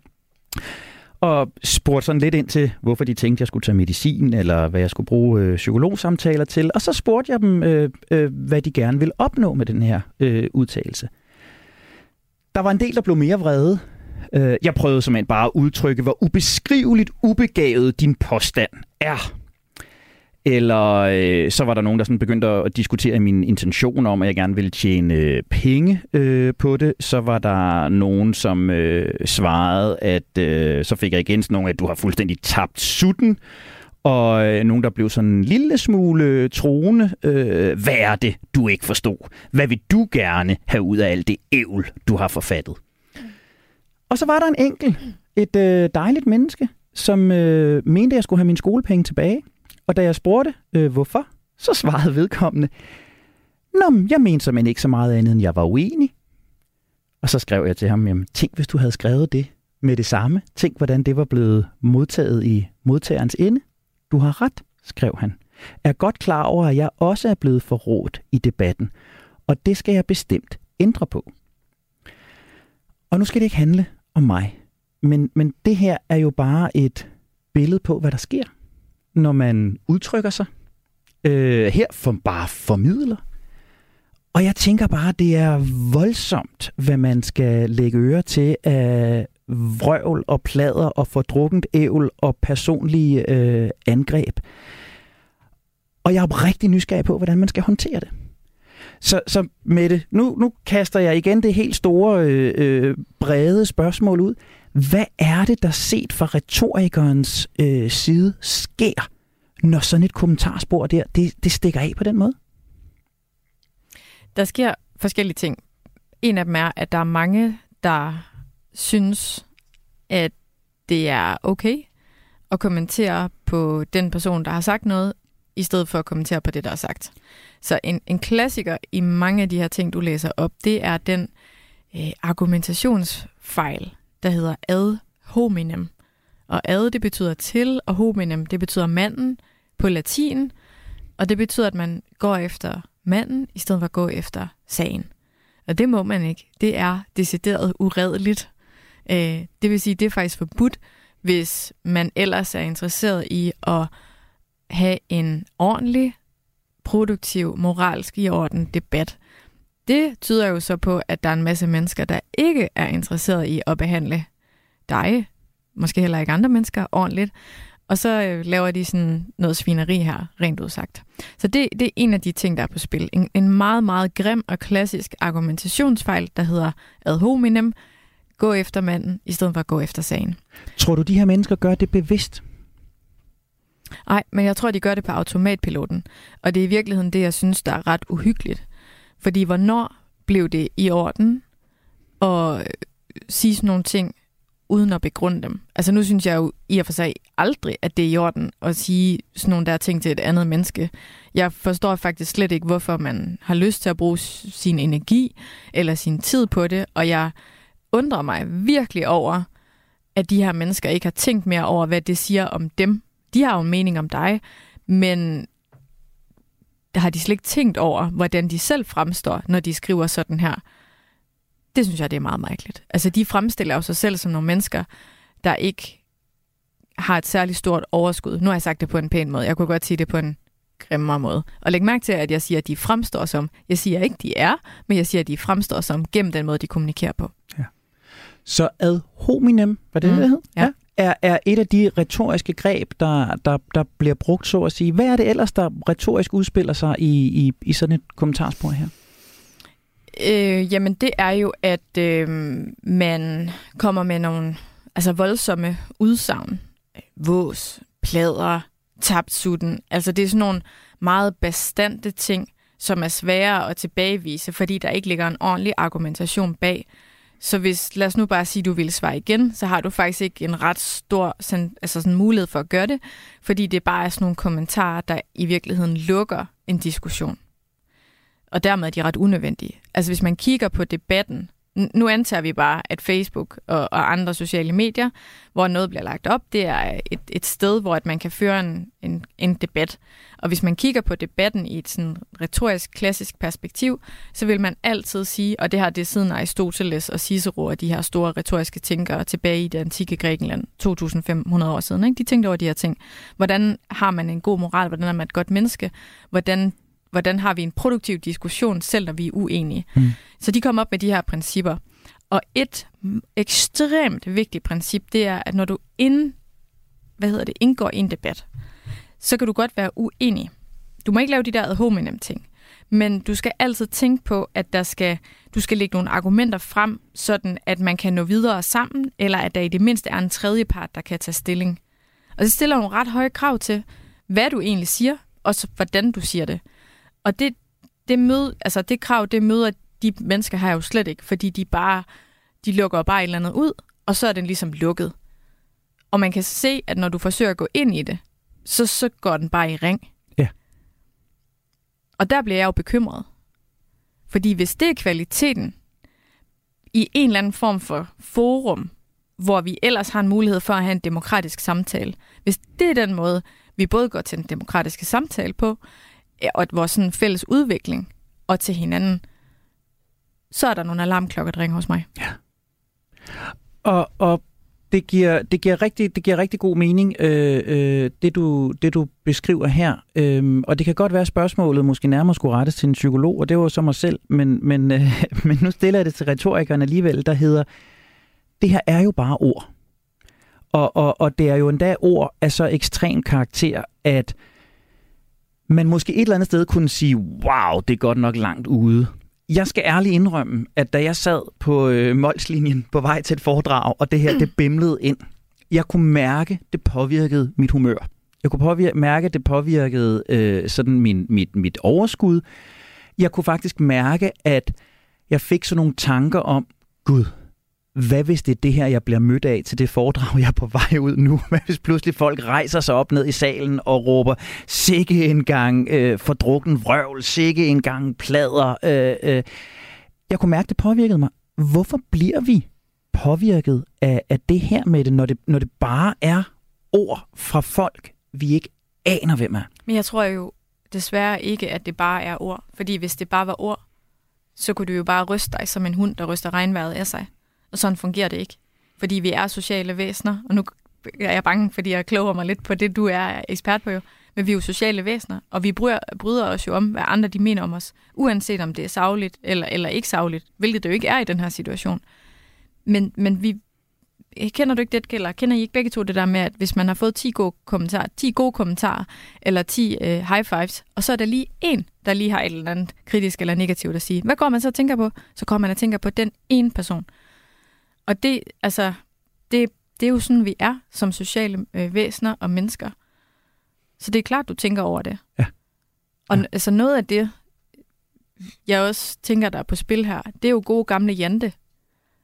Og spurgte sådan lidt ind til, hvorfor de tænkte, jeg skulle tage medicin, eller hvad jeg skulle bruge øh, psykologsamtaler til. Og så spurgte jeg dem, øh, øh, hvad de gerne ville opnå med den her øh, udtalelse. Der var en del, der blev mere vrede, Øh, jeg prøvede simpelthen bare at udtrykke, hvor ubeskriveligt ubegavet din påstand er. eller øh, så var der nogen, der sådan begyndte at diskutere min intention om, at jeg gerne ville tjene øh, penge øh, på det. Så var der nogen, som øh, svarede, at øh, så fik jeg igen sådan nogle, at du har fuldstændig tabt sutten. Og øh, nogen, der blev sådan en lille smule øh, troende. Øh, hvad er det, du ikke forstod? Hvad vil du gerne have ud af alt det ævl, du har forfattet? Og så var der en enkel, et øh, dejligt menneske, som øh, mente, at jeg skulle have mine skolepenge tilbage. Og da jeg spurgte, øh, hvorfor, så svarede vedkommende, Nå, men jeg mente simpelthen ikke så meget andet, end jeg var uenig. Og så skrev jeg til ham, jamen, tænk, hvis du havde skrevet det med det samme. Tænk, hvordan det var blevet modtaget i modtagerens ende. Du har ret, skrev han. Er godt klar over, at jeg også er blevet forrådt i debatten, og det skal jeg bestemt ændre på. Og nu skal det ikke handle om mig, men, men det her er jo bare et billede på, hvad der sker, når man udtrykker sig. Øh, her for bare formidler. Og jeg tænker bare, det er voldsomt, hvad man skal lægge øre til af vrøvl og plader og fordrukket ævl og personlige øh, angreb. Og jeg er rigtig nysgerrig på, hvordan man skal håndtere det. Så, så Mette, nu, nu kaster jeg igen det helt store, øh, øh brede spørgsmål ud. Hvad er det, der set fra retorikernes øh, side sker, når sådan et kommentarspor der, det, det stikker af på den måde? Der sker forskellige ting. En af dem er, at der er mange, der synes, at det er okay at kommentere på den person, der har sagt noget, i stedet for at kommentere på det, der er sagt. Så en, en klassiker i mange af de her ting, du læser op, det er den øh, argumentationsfejl, der hedder ad hominem. Og ad, det betyder til, og hominem, det betyder manden på latin, og det betyder, at man går efter manden, i stedet for at gå efter sagen. Og det må man ikke. Det er decideret uredeligt. Øh, det vil sige, det er faktisk forbudt, hvis man ellers er interesseret i at have en ordentlig, produktiv, moralsk i orden debat. Det tyder jo så på, at der er en masse mennesker, der ikke er interesseret i at behandle dig, måske heller ikke andre mennesker, ordentligt. Og så øh, laver de sådan noget svineri her, rent udsagt. Så det, det er en af de ting, der er på spil. En, en meget, meget grim og klassisk argumentationsfejl, der hedder ad hominem, gå efter manden, i stedet for at gå efter sagen. Tror du, de her mennesker gør det bevidst? Nej, men jeg tror, de gør det på automatpiloten. Og det er i virkeligheden det, jeg synes, der er ret uhyggeligt. Fordi hvornår blev det i orden at øh, sige sådan nogle ting, uden at begrunde dem? Altså nu synes jeg jo i og for sig aldrig, at det er i orden at sige sådan nogle der ting til et andet menneske. Jeg forstår faktisk slet ikke, hvorfor man har lyst til at bruge sin energi eller sin tid på det, og jeg undrer mig virkelig over, at de her mennesker ikke har tænkt mere over, hvad det siger om dem. De har jo en mening om dig, men har de slet ikke tænkt over, hvordan de selv fremstår, når de skriver sådan her. Det synes jeg, det er meget mærkeligt. Altså, de fremstiller jo sig selv som nogle mennesker, der ikke har et særligt stort overskud. Nu har jeg sagt det på en pæn måde. Jeg kunne godt sige det på en grimmere måde. Og læg mærke til, at jeg siger, at de fremstår som. Jeg siger ikke, de er, men jeg siger, at de fremstår som gennem den måde, de kommunikerer på. Ja. Så ad hominem, hvad det, mm. det hed? Ja. Er, er et af de retoriske greb, der, der, der bliver brugt, så at sige. Hvad er det ellers, der retorisk udspiller sig i, i, i sådan et kommentarspor her? Øh, jamen, det er jo, at øh, man kommer med nogle altså voldsomme udsagn. Vås, plader, tabt sutten. Altså, det er sådan nogle meget bastante ting, som er svære at tilbagevise, fordi der ikke ligger en ordentlig argumentation bag. Så hvis, lad os nu bare sige, at du vil svare igen, så har du faktisk ikke en ret stor sådan, altså sådan mulighed for at gøre det, fordi det bare er sådan nogle kommentarer, der i virkeligheden lukker en diskussion. Og dermed er de ret unødvendige. Altså hvis man kigger på debatten, nu antager vi bare, at Facebook og, og andre sociale medier, hvor noget bliver lagt op, det er et, et sted, hvor at man kan føre en, en, en debat. Og hvis man kigger på debatten i et sådan retorisk, klassisk perspektiv, så vil man altid sige, og det har det siden Aristoteles og Cicero og de her store retoriske tænkere tilbage i det antikke Grækenland, 2500 år siden, ikke? de tænkte over de her ting. Hvordan har man en god moral? Hvordan er man et godt menneske? Hvordan hvordan har vi en produktiv diskussion, selv når vi er uenige. Mm. Så de kom op med de her principper. Og et ekstremt vigtigt princip, det er, at når du ind, hvad hedder det, indgår i en debat, så kan du godt være uenig. Du må ikke lave de der ad hominem ting. Men du skal altid tænke på, at der skal, du skal lægge nogle argumenter frem, sådan at man kan nå videre sammen, eller at der i det mindste er en tredje part, der kan tage stilling. Og det stiller nogle ret høje krav til, hvad du egentlig siger, og så hvordan du siger det. Og det, det, mød, altså det krav, det møder de mennesker her jo slet ikke, fordi de bare de lukker bare et eller andet ud, og så er den ligesom lukket. Og man kan se, at når du forsøger at gå ind i det, så, så går den bare i ring. Ja. Og der bliver jeg jo bekymret. Fordi hvis det er kvaliteten i en eller anden form for forum, hvor vi ellers har en mulighed for at have en demokratisk samtale, hvis det er den måde, vi både går til den demokratiske samtale på, og vores sådan fælles udvikling, og til hinanden, så er der nogle alarmklokker, der ringer hos mig. Ja. Og, og det giver, det, giver rigtig, det giver rigtig god mening, øh, øh, det, du, det du beskriver her. Øh, og det kan godt være, at spørgsmålet måske nærmere skulle rettes til en psykolog, og det var så mig selv, men, men, øh, men nu stiller jeg det til retorikeren alligevel, der hedder, det her er jo bare ord. Og, og, og det er jo endda ord af så ekstrem karakter, at man måske et eller andet sted kunne sige, wow, det er godt nok langt ude. Jeg skal ærligt indrømme, at da jeg sad på øh, Molslinjen på vej til et foredrag, og det her, det bimlede ind, jeg kunne mærke, det påvirkede mit humør. Jeg kunne påvirke, mærke, det påvirkede øh, sådan min, mit, mit overskud. Jeg kunne faktisk mærke, at jeg fik sådan nogle tanker om, Gud, hvad hvis det er det her, jeg bliver mødt af til det foredrag, jeg er på vej ud nu? Hvad hvis pludselig folk rejser sig op ned i salen og råber, sikke en gang øh, fordrukken vrøvl, sikke en gang plader. Øh, øh. Jeg kunne mærke, det påvirkede mig. Hvorfor bliver vi påvirket af, af det her med det når, det, når det bare er ord fra folk, vi ikke aner, hvem er? Men jeg tror jo desværre ikke, at det bare er ord. Fordi hvis det bare var ord, så kunne du jo bare ryste dig som en hund, der ryster regnvejret af sig. Og sådan fungerer det ikke. Fordi vi er sociale væsener, og nu er jeg bange, fordi jeg kloger mig lidt på det, du er ekspert på jo. Men vi er jo sociale væsener, og vi bryder, bryder os jo om, hvad andre de mener om os, uanset om det er savligt eller, eller ikke savligt, hvilket det jo ikke er i den her situation. Men, men vi, kender du ikke det, eller kender I ikke begge to det der med, at hvis man har fået 10 gode kommentarer, 10 gode kommentarer, eller 10 øh, high fives, og så er der lige en, der lige har et eller andet kritisk eller negativt at sige. Hvad går man så og tænker på? Så kommer man og tænker på den ene person. Og det, altså, det, det er jo sådan, vi er som sociale øh, væsener og mennesker. Så det er klart, du tænker over det. Ja. Og Ja. altså noget af det, jeg også tænker, der er på spil her, det er jo gode gamle Jante.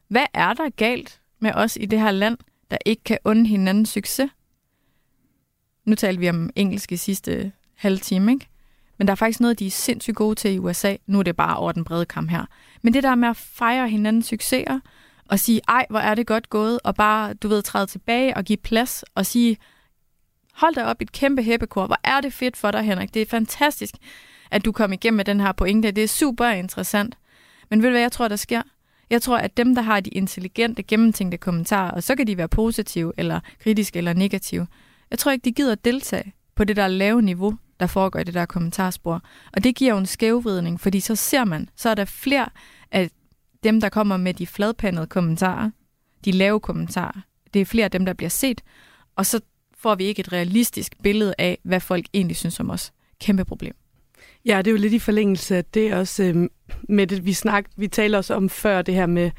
Hvad er der galt med os i det her land, der ikke kan unde hinanden succes? Nu talte vi om engelsk i sidste halve time, ikke? Men der er faktisk noget, de er sindssygt gode til i USA. Nu er det bare over den brede kamp her. Men det der med at fejre hinandens succeser, og sige, ej, hvor er det godt gået, og bare, du ved, træde tilbage og give plads, og sige, hold da op et kæmpe hæppekor, hvor er det fedt for dig, Henrik. Det er fantastisk, at du kom igennem med den her pointe. Det er super interessant. Men ved du, hvad jeg tror, der sker? Jeg tror, at dem, der har de intelligente, gennemtænkte kommentarer, og så kan de være positive, eller kritiske, eller negative, jeg tror ikke, de gider deltage på det der lave niveau, der foregår i det der kommentarspor. Og det giver jo en skævvridning, fordi så ser man, så er der flere af dem, der kommer med de fladpandede kommentarer, de lave kommentarer. Det er flere af dem, der bliver set, og så får vi ikke et realistisk billede af, hvad folk egentlig synes om os. Kæmpe problem. Ja, det er jo lidt i forlængelse af det også øh, med det, vi snak, vi taler også om før, det her med,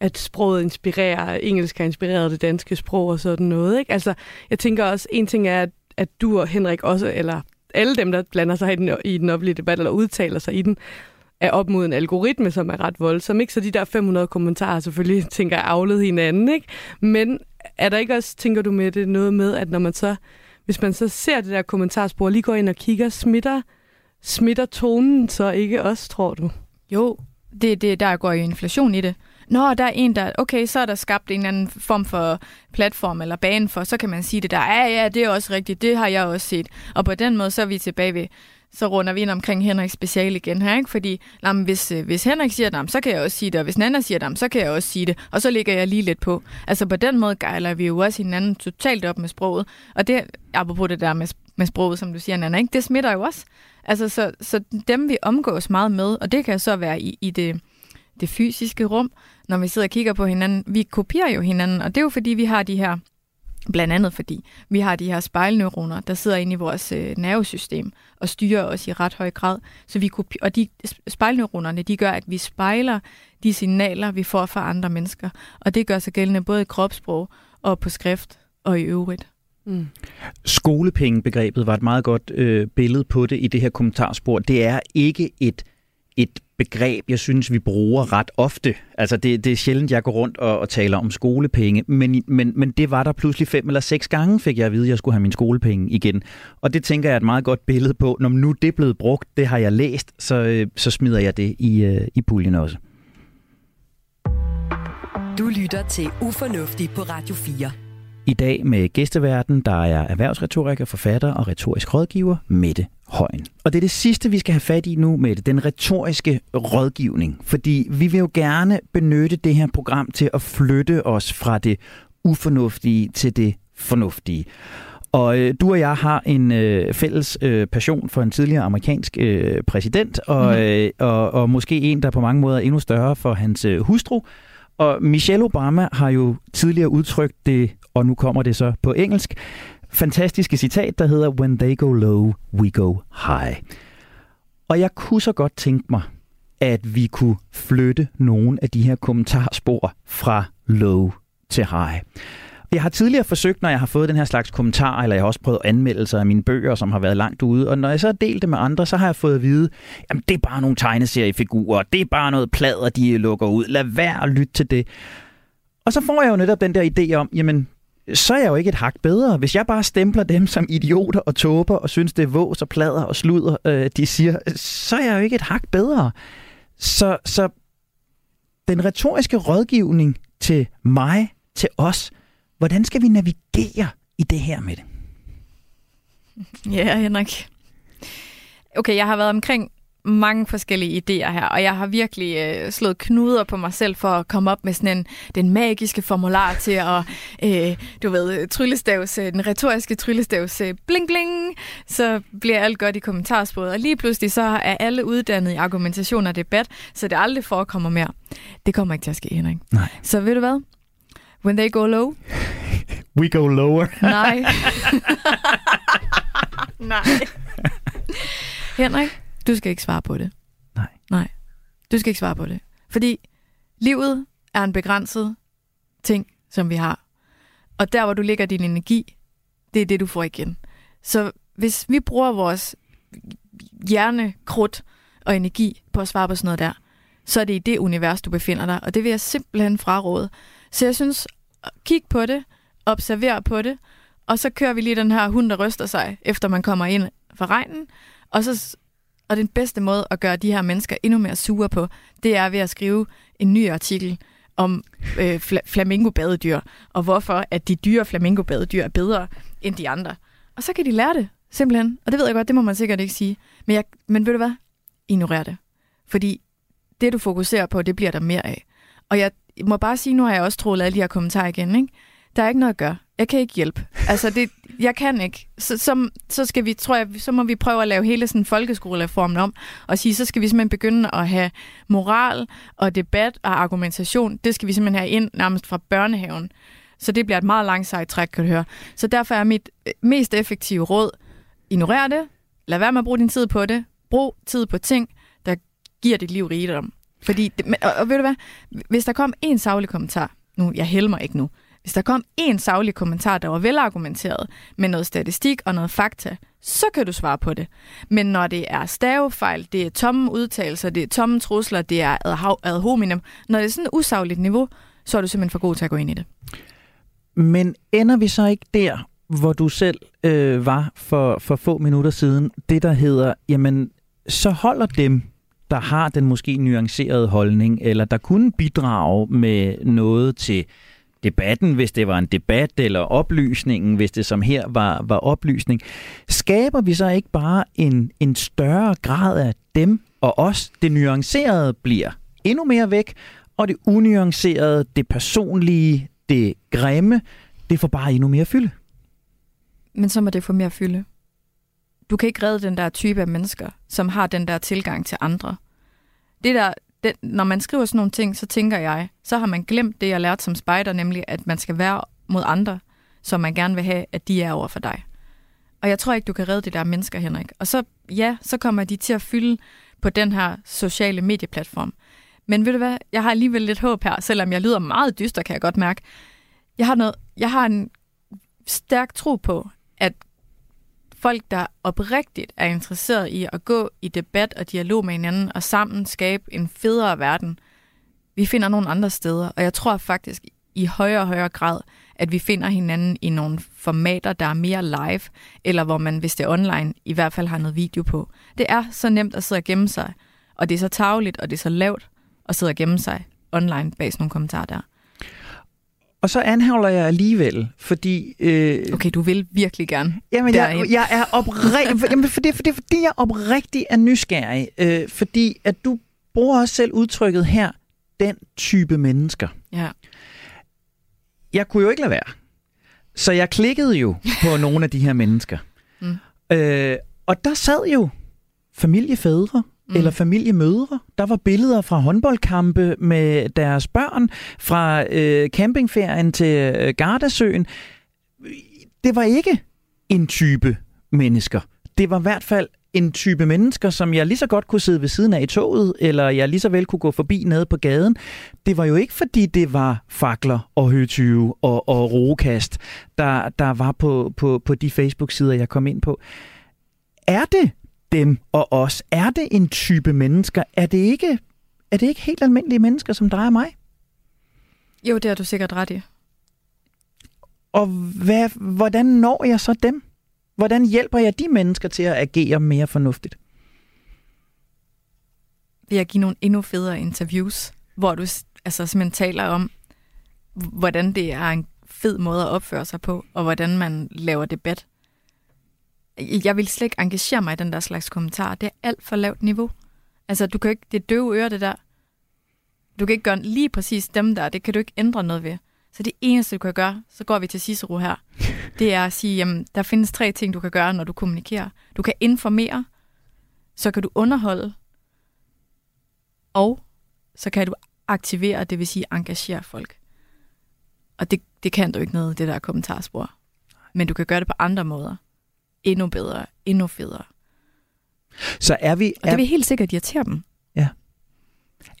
at sproget inspirerer, engelsk har inspireret det danske sprog og sådan noget. Ikke? Altså, jeg tænker også, en ting er, at, at du og Henrik også, eller alle dem, der blander sig i den, i den offentlige debat, eller udtaler sig i den, er op mod en algoritme, som er ret voldsom. Ikke? Så de der 500 kommentarer selvfølgelig, tænker jeg, afled hinanden. Ikke? Men er der ikke også, tænker du med det, noget med, at når man så, hvis man så ser det der kommentarspor, lige går ind og kigger, smitter, smitter tonen så ikke også, tror du? Jo, det, det der går jo inflation i det. Nå, der er en, der... Okay, så er der skabt en eller anden form for platform eller bane for, så kan man sige det der. Ja, ja, det er også rigtigt. Det har jeg også set. Og på den måde, så er vi tilbage ved så runder vi ind omkring Henriks special igen her, ikke? Fordi jamen, hvis, øh, hvis Henrik siger det, så kan jeg også sige det, og hvis Nana siger det, så kan jeg også sige det, og så ligger jeg lige lidt på. Altså på den måde gejler vi jo også hinanden totalt op med sproget, og det, apropos det der med, med sproget, som du siger, Nana, ikke? det smitter jo også. Altså så, så dem vi omgås meget med, og det kan så være i, i det, det fysiske rum, når vi sidder og kigger på hinanden, vi kopierer jo hinanden, og det er jo fordi, vi har de her Blandt andet fordi vi har de her spejlneuroner, der sidder inde i vores øh, nervesystem og styrer os i ret høj grad. Så vi kopi- og de spejlneuronerne, de gør, at vi spejler de signaler, vi får fra andre mennesker. Og det gør sig gældende både i kropssprog og på skrift og i øvrigt. Mm. Skolepengebegrebet var et meget godt øh, billede på det i det her kommentarspor. Det er ikke et, et begreb, jeg synes, vi bruger ret ofte. Altså, det, det er sjældent, jeg går rundt og, og taler om skolepenge, men, men, men det var der pludselig fem eller seks gange, fik jeg at vide, at jeg skulle have min skolepenge igen. Og det tænker jeg er et meget godt billede på. Når nu det er blevet brugt, det har jeg læst, så, øh, så smider jeg det i, øh, i puljen også. Du lytter til Ufornuftig på Radio 4. I dag med gæsteverden, der er erhvervsretoriker, forfatter og retorisk rådgiver, Mette Højen. Og det er det sidste, vi skal have fat i nu, med den retoriske rådgivning. Fordi vi vil jo gerne benytte det her program til at flytte os fra det ufornuftige til det fornuftige. Og øh, du og jeg har en øh, fælles øh, passion for en tidligere amerikansk øh, præsident, og, mm. øh, og, og måske en, der på mange måder er endnu større for hans øh, hustru. Og Michelle Obama har jo tidligere udtrykt det, og nu kommer det så på engelsk, fantastiske citat, der hedder When they go low, we go high. Og jeg kunne så godt tænke mig, at vi kunne flytte nogle af de her kommentarspor fra low til high. Jeg har tidligere forsøgt, når jeg har fået den her slags kommentarer, eller jeg har også prøvet anmeldelser af mine bøger, som har været langt ude, og når jeg så har delt det med andre, så har jeg fået at vide, jamen det er bare nogle tegneseriefigurer, det er bare noget plader, de lukker ud, lad være at lytte til det. Og så får jeg jo netop den der idé om, jamen så er jeg jo ikke et hak bedre. Hvis jeg bare stempler dem som idioter og tåber og synes, det er vås og plader og sludder, øh, de siger, så er jeg jo ikke et hak bedre. Så, så den retoriske rådgivning til mig, til os, hvordan skal vi navigere i det her med det? Ja, Henrik. Okay, jeg har været omkring mange forskellige idéer her, og jeg har virkelig øh, slået knuder på mig selv for at komme op med sådan en, den magiske formular til at, øh, du ved, tryllestavs, øh, den retoriske tryllestavs, øh, bling bling, så bliver alt godt i kommentarsporet, og lige pludselig så er alle uddannet i argumentation og debat, så det aldrig forekommer mere. Det kommer ikke til at ske, Henrik. Nej. Så ved du hvad? When they go low. We go lower. Nej. Nej. Henrik, du skal ikke svare på det. Nej. Nej. Du skal ikke svare på det. Fordi livet er en begrænset ting, som vi har. Og der, hvor du lægger din energi, det er det, du får igen. Så hvis vi bruger vores hjerne, krudt og energi på at svare på sådan noget der, så er det i det univers, du befinder dig. Og det vil jeg simpelthen fraråde. Så jeg synes, kig på det, observer på det, og så kører vi lige den her hund, der ryster sig, efter man kommer ind fra regnen. Og, så, og den bedste måde at gøre de her mennesker endnu mere sure på, det er ved at skrive en ny artikel om øh, fl- flamingobadedyr, og hvorfor at de dyre flamingobadedyr er bedre end de andre. Og så kan de lære det, simpelthen. Og det ved jeg godt, det må man sikkert ikke sige. Men, jeg, men ved du hvad? Ignorer det. Fordi det, du fokuserer på, det bliver der mere af. Og jeg må bare sige, nu har jeg også troet alle de her kommentarer igen, ikke? Der er ikke noget at gøre. Jeg kan ikke hjælpe. Altså, det, jeg kan ikke. Så, så, så, skal vi, tror jeg, så må vi prøve at lave hele sådan folkeskolereformen om, og sige, så skal vi simpelthen begynde at have moral og debat og argumentation. Det skal vi simpelthen have ind nærmest fra børnehaven. Så det bliver et meget langt sejt træk, kan du høre. Så derfor er mit øh, mest effektive råd, ignorer det, lad være med at bruge din tid på det, brug tid på ting, der giver dit liv rigdom. Fordi, og, og ved du hvad, hvis der kom en savlig kommentar, nu, jeg helmer ikke nu, hvis der kom en savlig kommentar, der var velargumenteret med noget statistik og noget fakta, så kan du svare på det. Men når det er stavefejl, det er tomme udtalelser, det er tomme trusler, det er ad hominem, når det er sådan et usagligt niveau, så er du simpelthen for god til at gå ind i det. Men ender vi så ikke der, hvor du selv øh, var for, for få minutter siden, det der hedder, jamen, så holder dem, der har den måske nuancerede holdning, eller der kunne bidrage med noget til debatten, hvis det var en debat, eller oplysningen, hvis det som her var, var oplysning. Skaber vi så ikke bare en, en større grad af dem og os? Det nuancerede bliver endnu mere væk, og det unuancerede, det personlige, det grimme, det får bare endnu mere fylde. Men så må det få mere fylde. Du kan ikke redde den der type af mennesker, som har den der tilgang til andre. Det der, den, når man skriver sådan nogle ting, så tænker jeg, så har man glemt det, jeg lærte som spejder, nemlig at man skal være mod andre. som man gerne vil have, at de er over for dig. Og jeg tror ikke, du kan redde de der mennesker, Henrik. Og så, ja, så kommer de til at fylde på den her sociale medieplatform. Men ved du hvad, jeg har alligevel lidt håb her, selvom jeg lyder meget dyster, kan jeg godt mærke. Jeg har, noget, jeg har en stærk tro på, at folk, der oprigtigt er interesseret i at gå i debat og dialog med hinanden, og sammen skabe en federe verden, vi finder nogle andre steder. Og jeg tror faktisk i højere og højere grad, at vi finder hinanden i nogle formater, der er mere live, eller hvor man, hvis det er online, i hvert fald har noget video på. Det er så nemt at sidde og gemme sig, og det er så tageligt, og det er så lavt at sidde og gemme sig online bag sådan nogle kommentarer der. Og så anholder jeg alligevel, fordi... Øh, Okay, du vil virkelig gerne. Jamen, jeg, derind. jeg er oprigtig, jamen, for det, for det, fordi jeg oprigtig er nysgerrig. Øh, fordi at du bruger også selv udtrykket her, den type mennesker. Ja. Jeg kunne jo ikke lade være. Så jeg klikkede jo på nogle af de her mennesker. Mm. Øh, og der sad jo familiefædre mm. eller familiemødre. Der var billeder fra håndboldkampe med deres børn, fra øh, campingferien til øh, Gardasøen. Det var ikke en type mennesker. Det var i hvert fald en type mennesker, som jeg lige så godt kunne sidde ved siden af i toget, eller jeg lige så vel kunne gå forbi nede på gaden. Det var jo ikke, fordi det var fakler og høtyve og, og rokast, der, der var på, på, på de Facebook-sider, jeg kom ind på. Er det dem og os? Er det en type mennesker? Er det ikke, er det ikke helt almindelige mennesker, som dig og mig? Jo, det har du sikkert ret i. Og hvad, hvordan når jeg så dem? Hvordan hjælper jeg de mennesker til at agere mere fornuftigt? Ved at give nogle endnu federe interviews, hvor du altså, simpelthen taler om, hvordan det er en fed måde at opføre sig på, og hvordan man laver debat. Jeg vil slet ikke engagere mig i den der slags kommentar. Det er alt for lavt niveau. Altså, du kan ikke, det er døve ører, det der. Du kan ikke gøre lige præcis dem der, det kan du ikke ændre noget ved. Så det eneste, du kan gøre, så går vi til Cicero her, det er at sige, jamen, der findes tre ting, du kan gøre, når du kommunikerer. Du kan informere, så kan du underholde, og så kan du aktivere, det vil sige engagere folk. Og det, det kan du ikke noget, det der kommentarspor. Men du kan gøre det på andre måder. Endnu bedre, endnu federe. Så er vi, Og det er, vil helt sikkert irritere dem.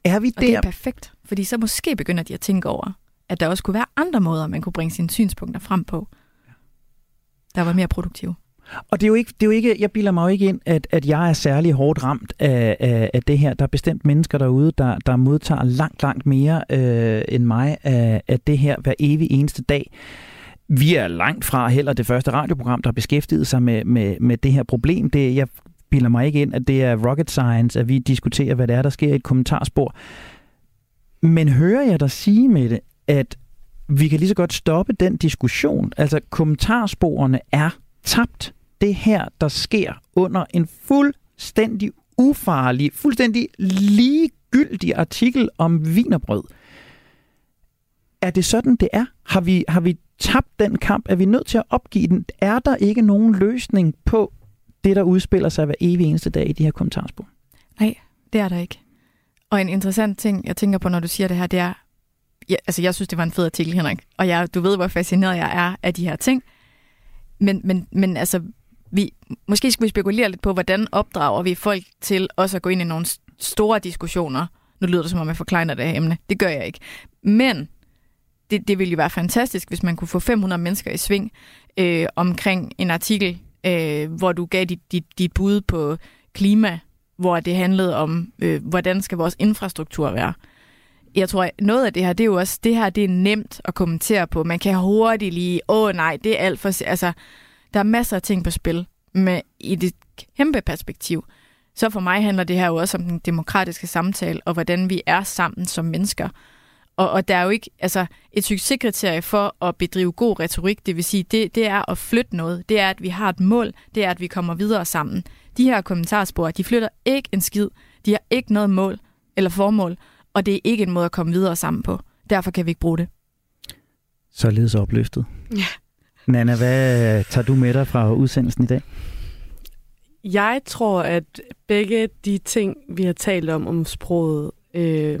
er vi Og det er der? perfekt, fordi så måske begynder de at tænke over, at der også kunne være andre måder, man kunne bringe sine synspunkter frem på, der var mere produktive. Og det er jo ikke, det er jo ikke jeg bilder mig jo ikke ind, at, at jeg er særlig hårdt ramt af, af, af det her. Der er bestemt mennesker derude, der, der modtager langt, langt mere øh, end mig af, af det her hver evig eneste dag. Vi er langt fra heller det første radioprogram, der har beskæftiget sig med, med, med det her problem. Det, jeg bilder mig ikke ind, at det er rocket science, at vi diskuterer, hvad det er, der sker i et kommentarspor. Men hører jeg dig sige med det, at vi kan lige så godt stoppe den diskussion. Altså, kommentarsporene er tabt. Det her, der sker under en fuldstændig ufarlig, fuldstændig ligegyldig artikel om vinerbrød. Er det sådan, det er? Har vi, har vi tabt den kamp? Er vi nødt til at opgive den? Er der ikke nogen løsning på det, der udspiller sig hver evig eneste dag i de her kommentarspor? Det er der ikke. Og en interessant ting, jeg tænker på, når du siger det her, det er, ja, altså jeg synes, det var en fed artikel, Henrik. Og jeg, du ved, hvor fascineret jeg er af de her ting. Men, men, men altså, vi, måske skal vi spekulere lidt på, hvordan opdrager vi folk til også at gå ind i nogle store diskussioner. Nu lyder det som om, jeg forklejner det her emne. Det gør jeg ikke. Men det, det ville jo være fantastisk, hvis man kunne få 500 mennesker i sving øh, omkring en artikel, øh, hvor du gav dit, dit, dit bud på klima, hvor det handlede om, øh, hvordan skal vores infrastruktur være. Jeg tror, at noget af det her, det er jo også, det her det er nemt at kommentere på. Man kan hurtigt lige, åh nej, det er alt for... Altså, der er masser af ting på spil, med, i det kæmpe perspektiv, så for mig handler det her jo også om den demokratiske samtale, og hvordan vi er sammen som mennesker. Og, og der er jo ikke, altså et succeskriterie for at bedrive god retorik, det vil sige, det, det er at flytte noget, det er, at vi har et mål, det er, at vi kommer videre sammen. De her kommentarspor, de flytter ikke en skid, de har ikke noget mål eller formål, og det er ikke en måde at komme videre sammen på. Derfor kan vi ikke bruge det. Således opløftet. Ja. Nana, hvad tager du med dig fra udsendelsen i dag? Jeg tror, at begge de ting, vi har talt om om sproget, øh,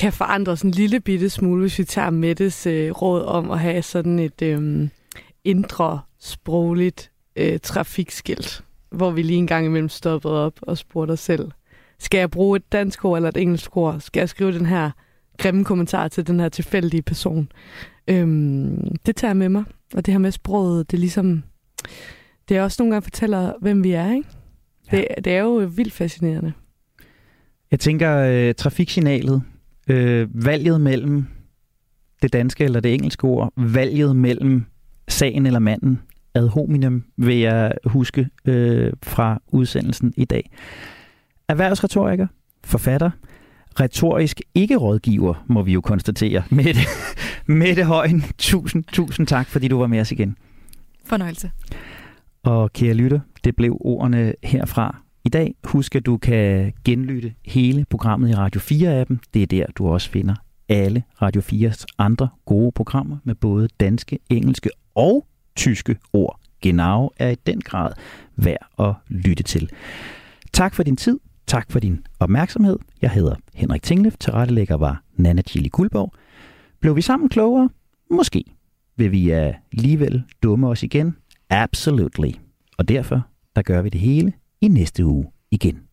kan forandres en lille bitte smule, hvis vi tager Mettes øh, råd om at have sådan et øh, indre sprogligt øh, trafikskilt, hvor vi lige en gang imellem stoppede op og spurgte os selv, skal jeg bruge et dansk ord eller et engelsk ord? Skal jeg skrive den her grimme kommentar til den her tilfældige person? Øhm, det tager jeg med mig, og det her med sproget, det er ligesom, det er også nogle gange fortæller, hvem vi er, ikke? Ja. Det, det er jo vildt fascinerende. Jeg tænker, øh, trafiksignalet, øh, valget mellem det danske eller det engelske ord, valget mellem sagen eller manden, ad hominem, vil jeg huske øh, fra udsendelsen i dag. Erhvervsretoriker, forfatter, retorisk ikke-rådgiver, må vi jo konstatere. Mette, Mette Højen, tusind, tusind tak, fordi du var med os igen. Fornøjelse. Og kære lytter, det blev ordene herfra i dag. Husk, at du kan genlytte hele programmet i Radio 4-appen. Det er der, du også finder alle Radio 4's andre gode programmer med både danske, engelske og tyske ord. Genau er i den grad værd at lytte til. Tak for din tid. Tak for din opmærksomhed. Jeg hedder Henrik Tinglef. Tilrettelægger var Nana Chili Guldborg. Blev vi sammen klogere? Måske. Vil vi alligevel dumme os igen? Absolutely. Og derfor, der gør vi det hele i næste uge igen.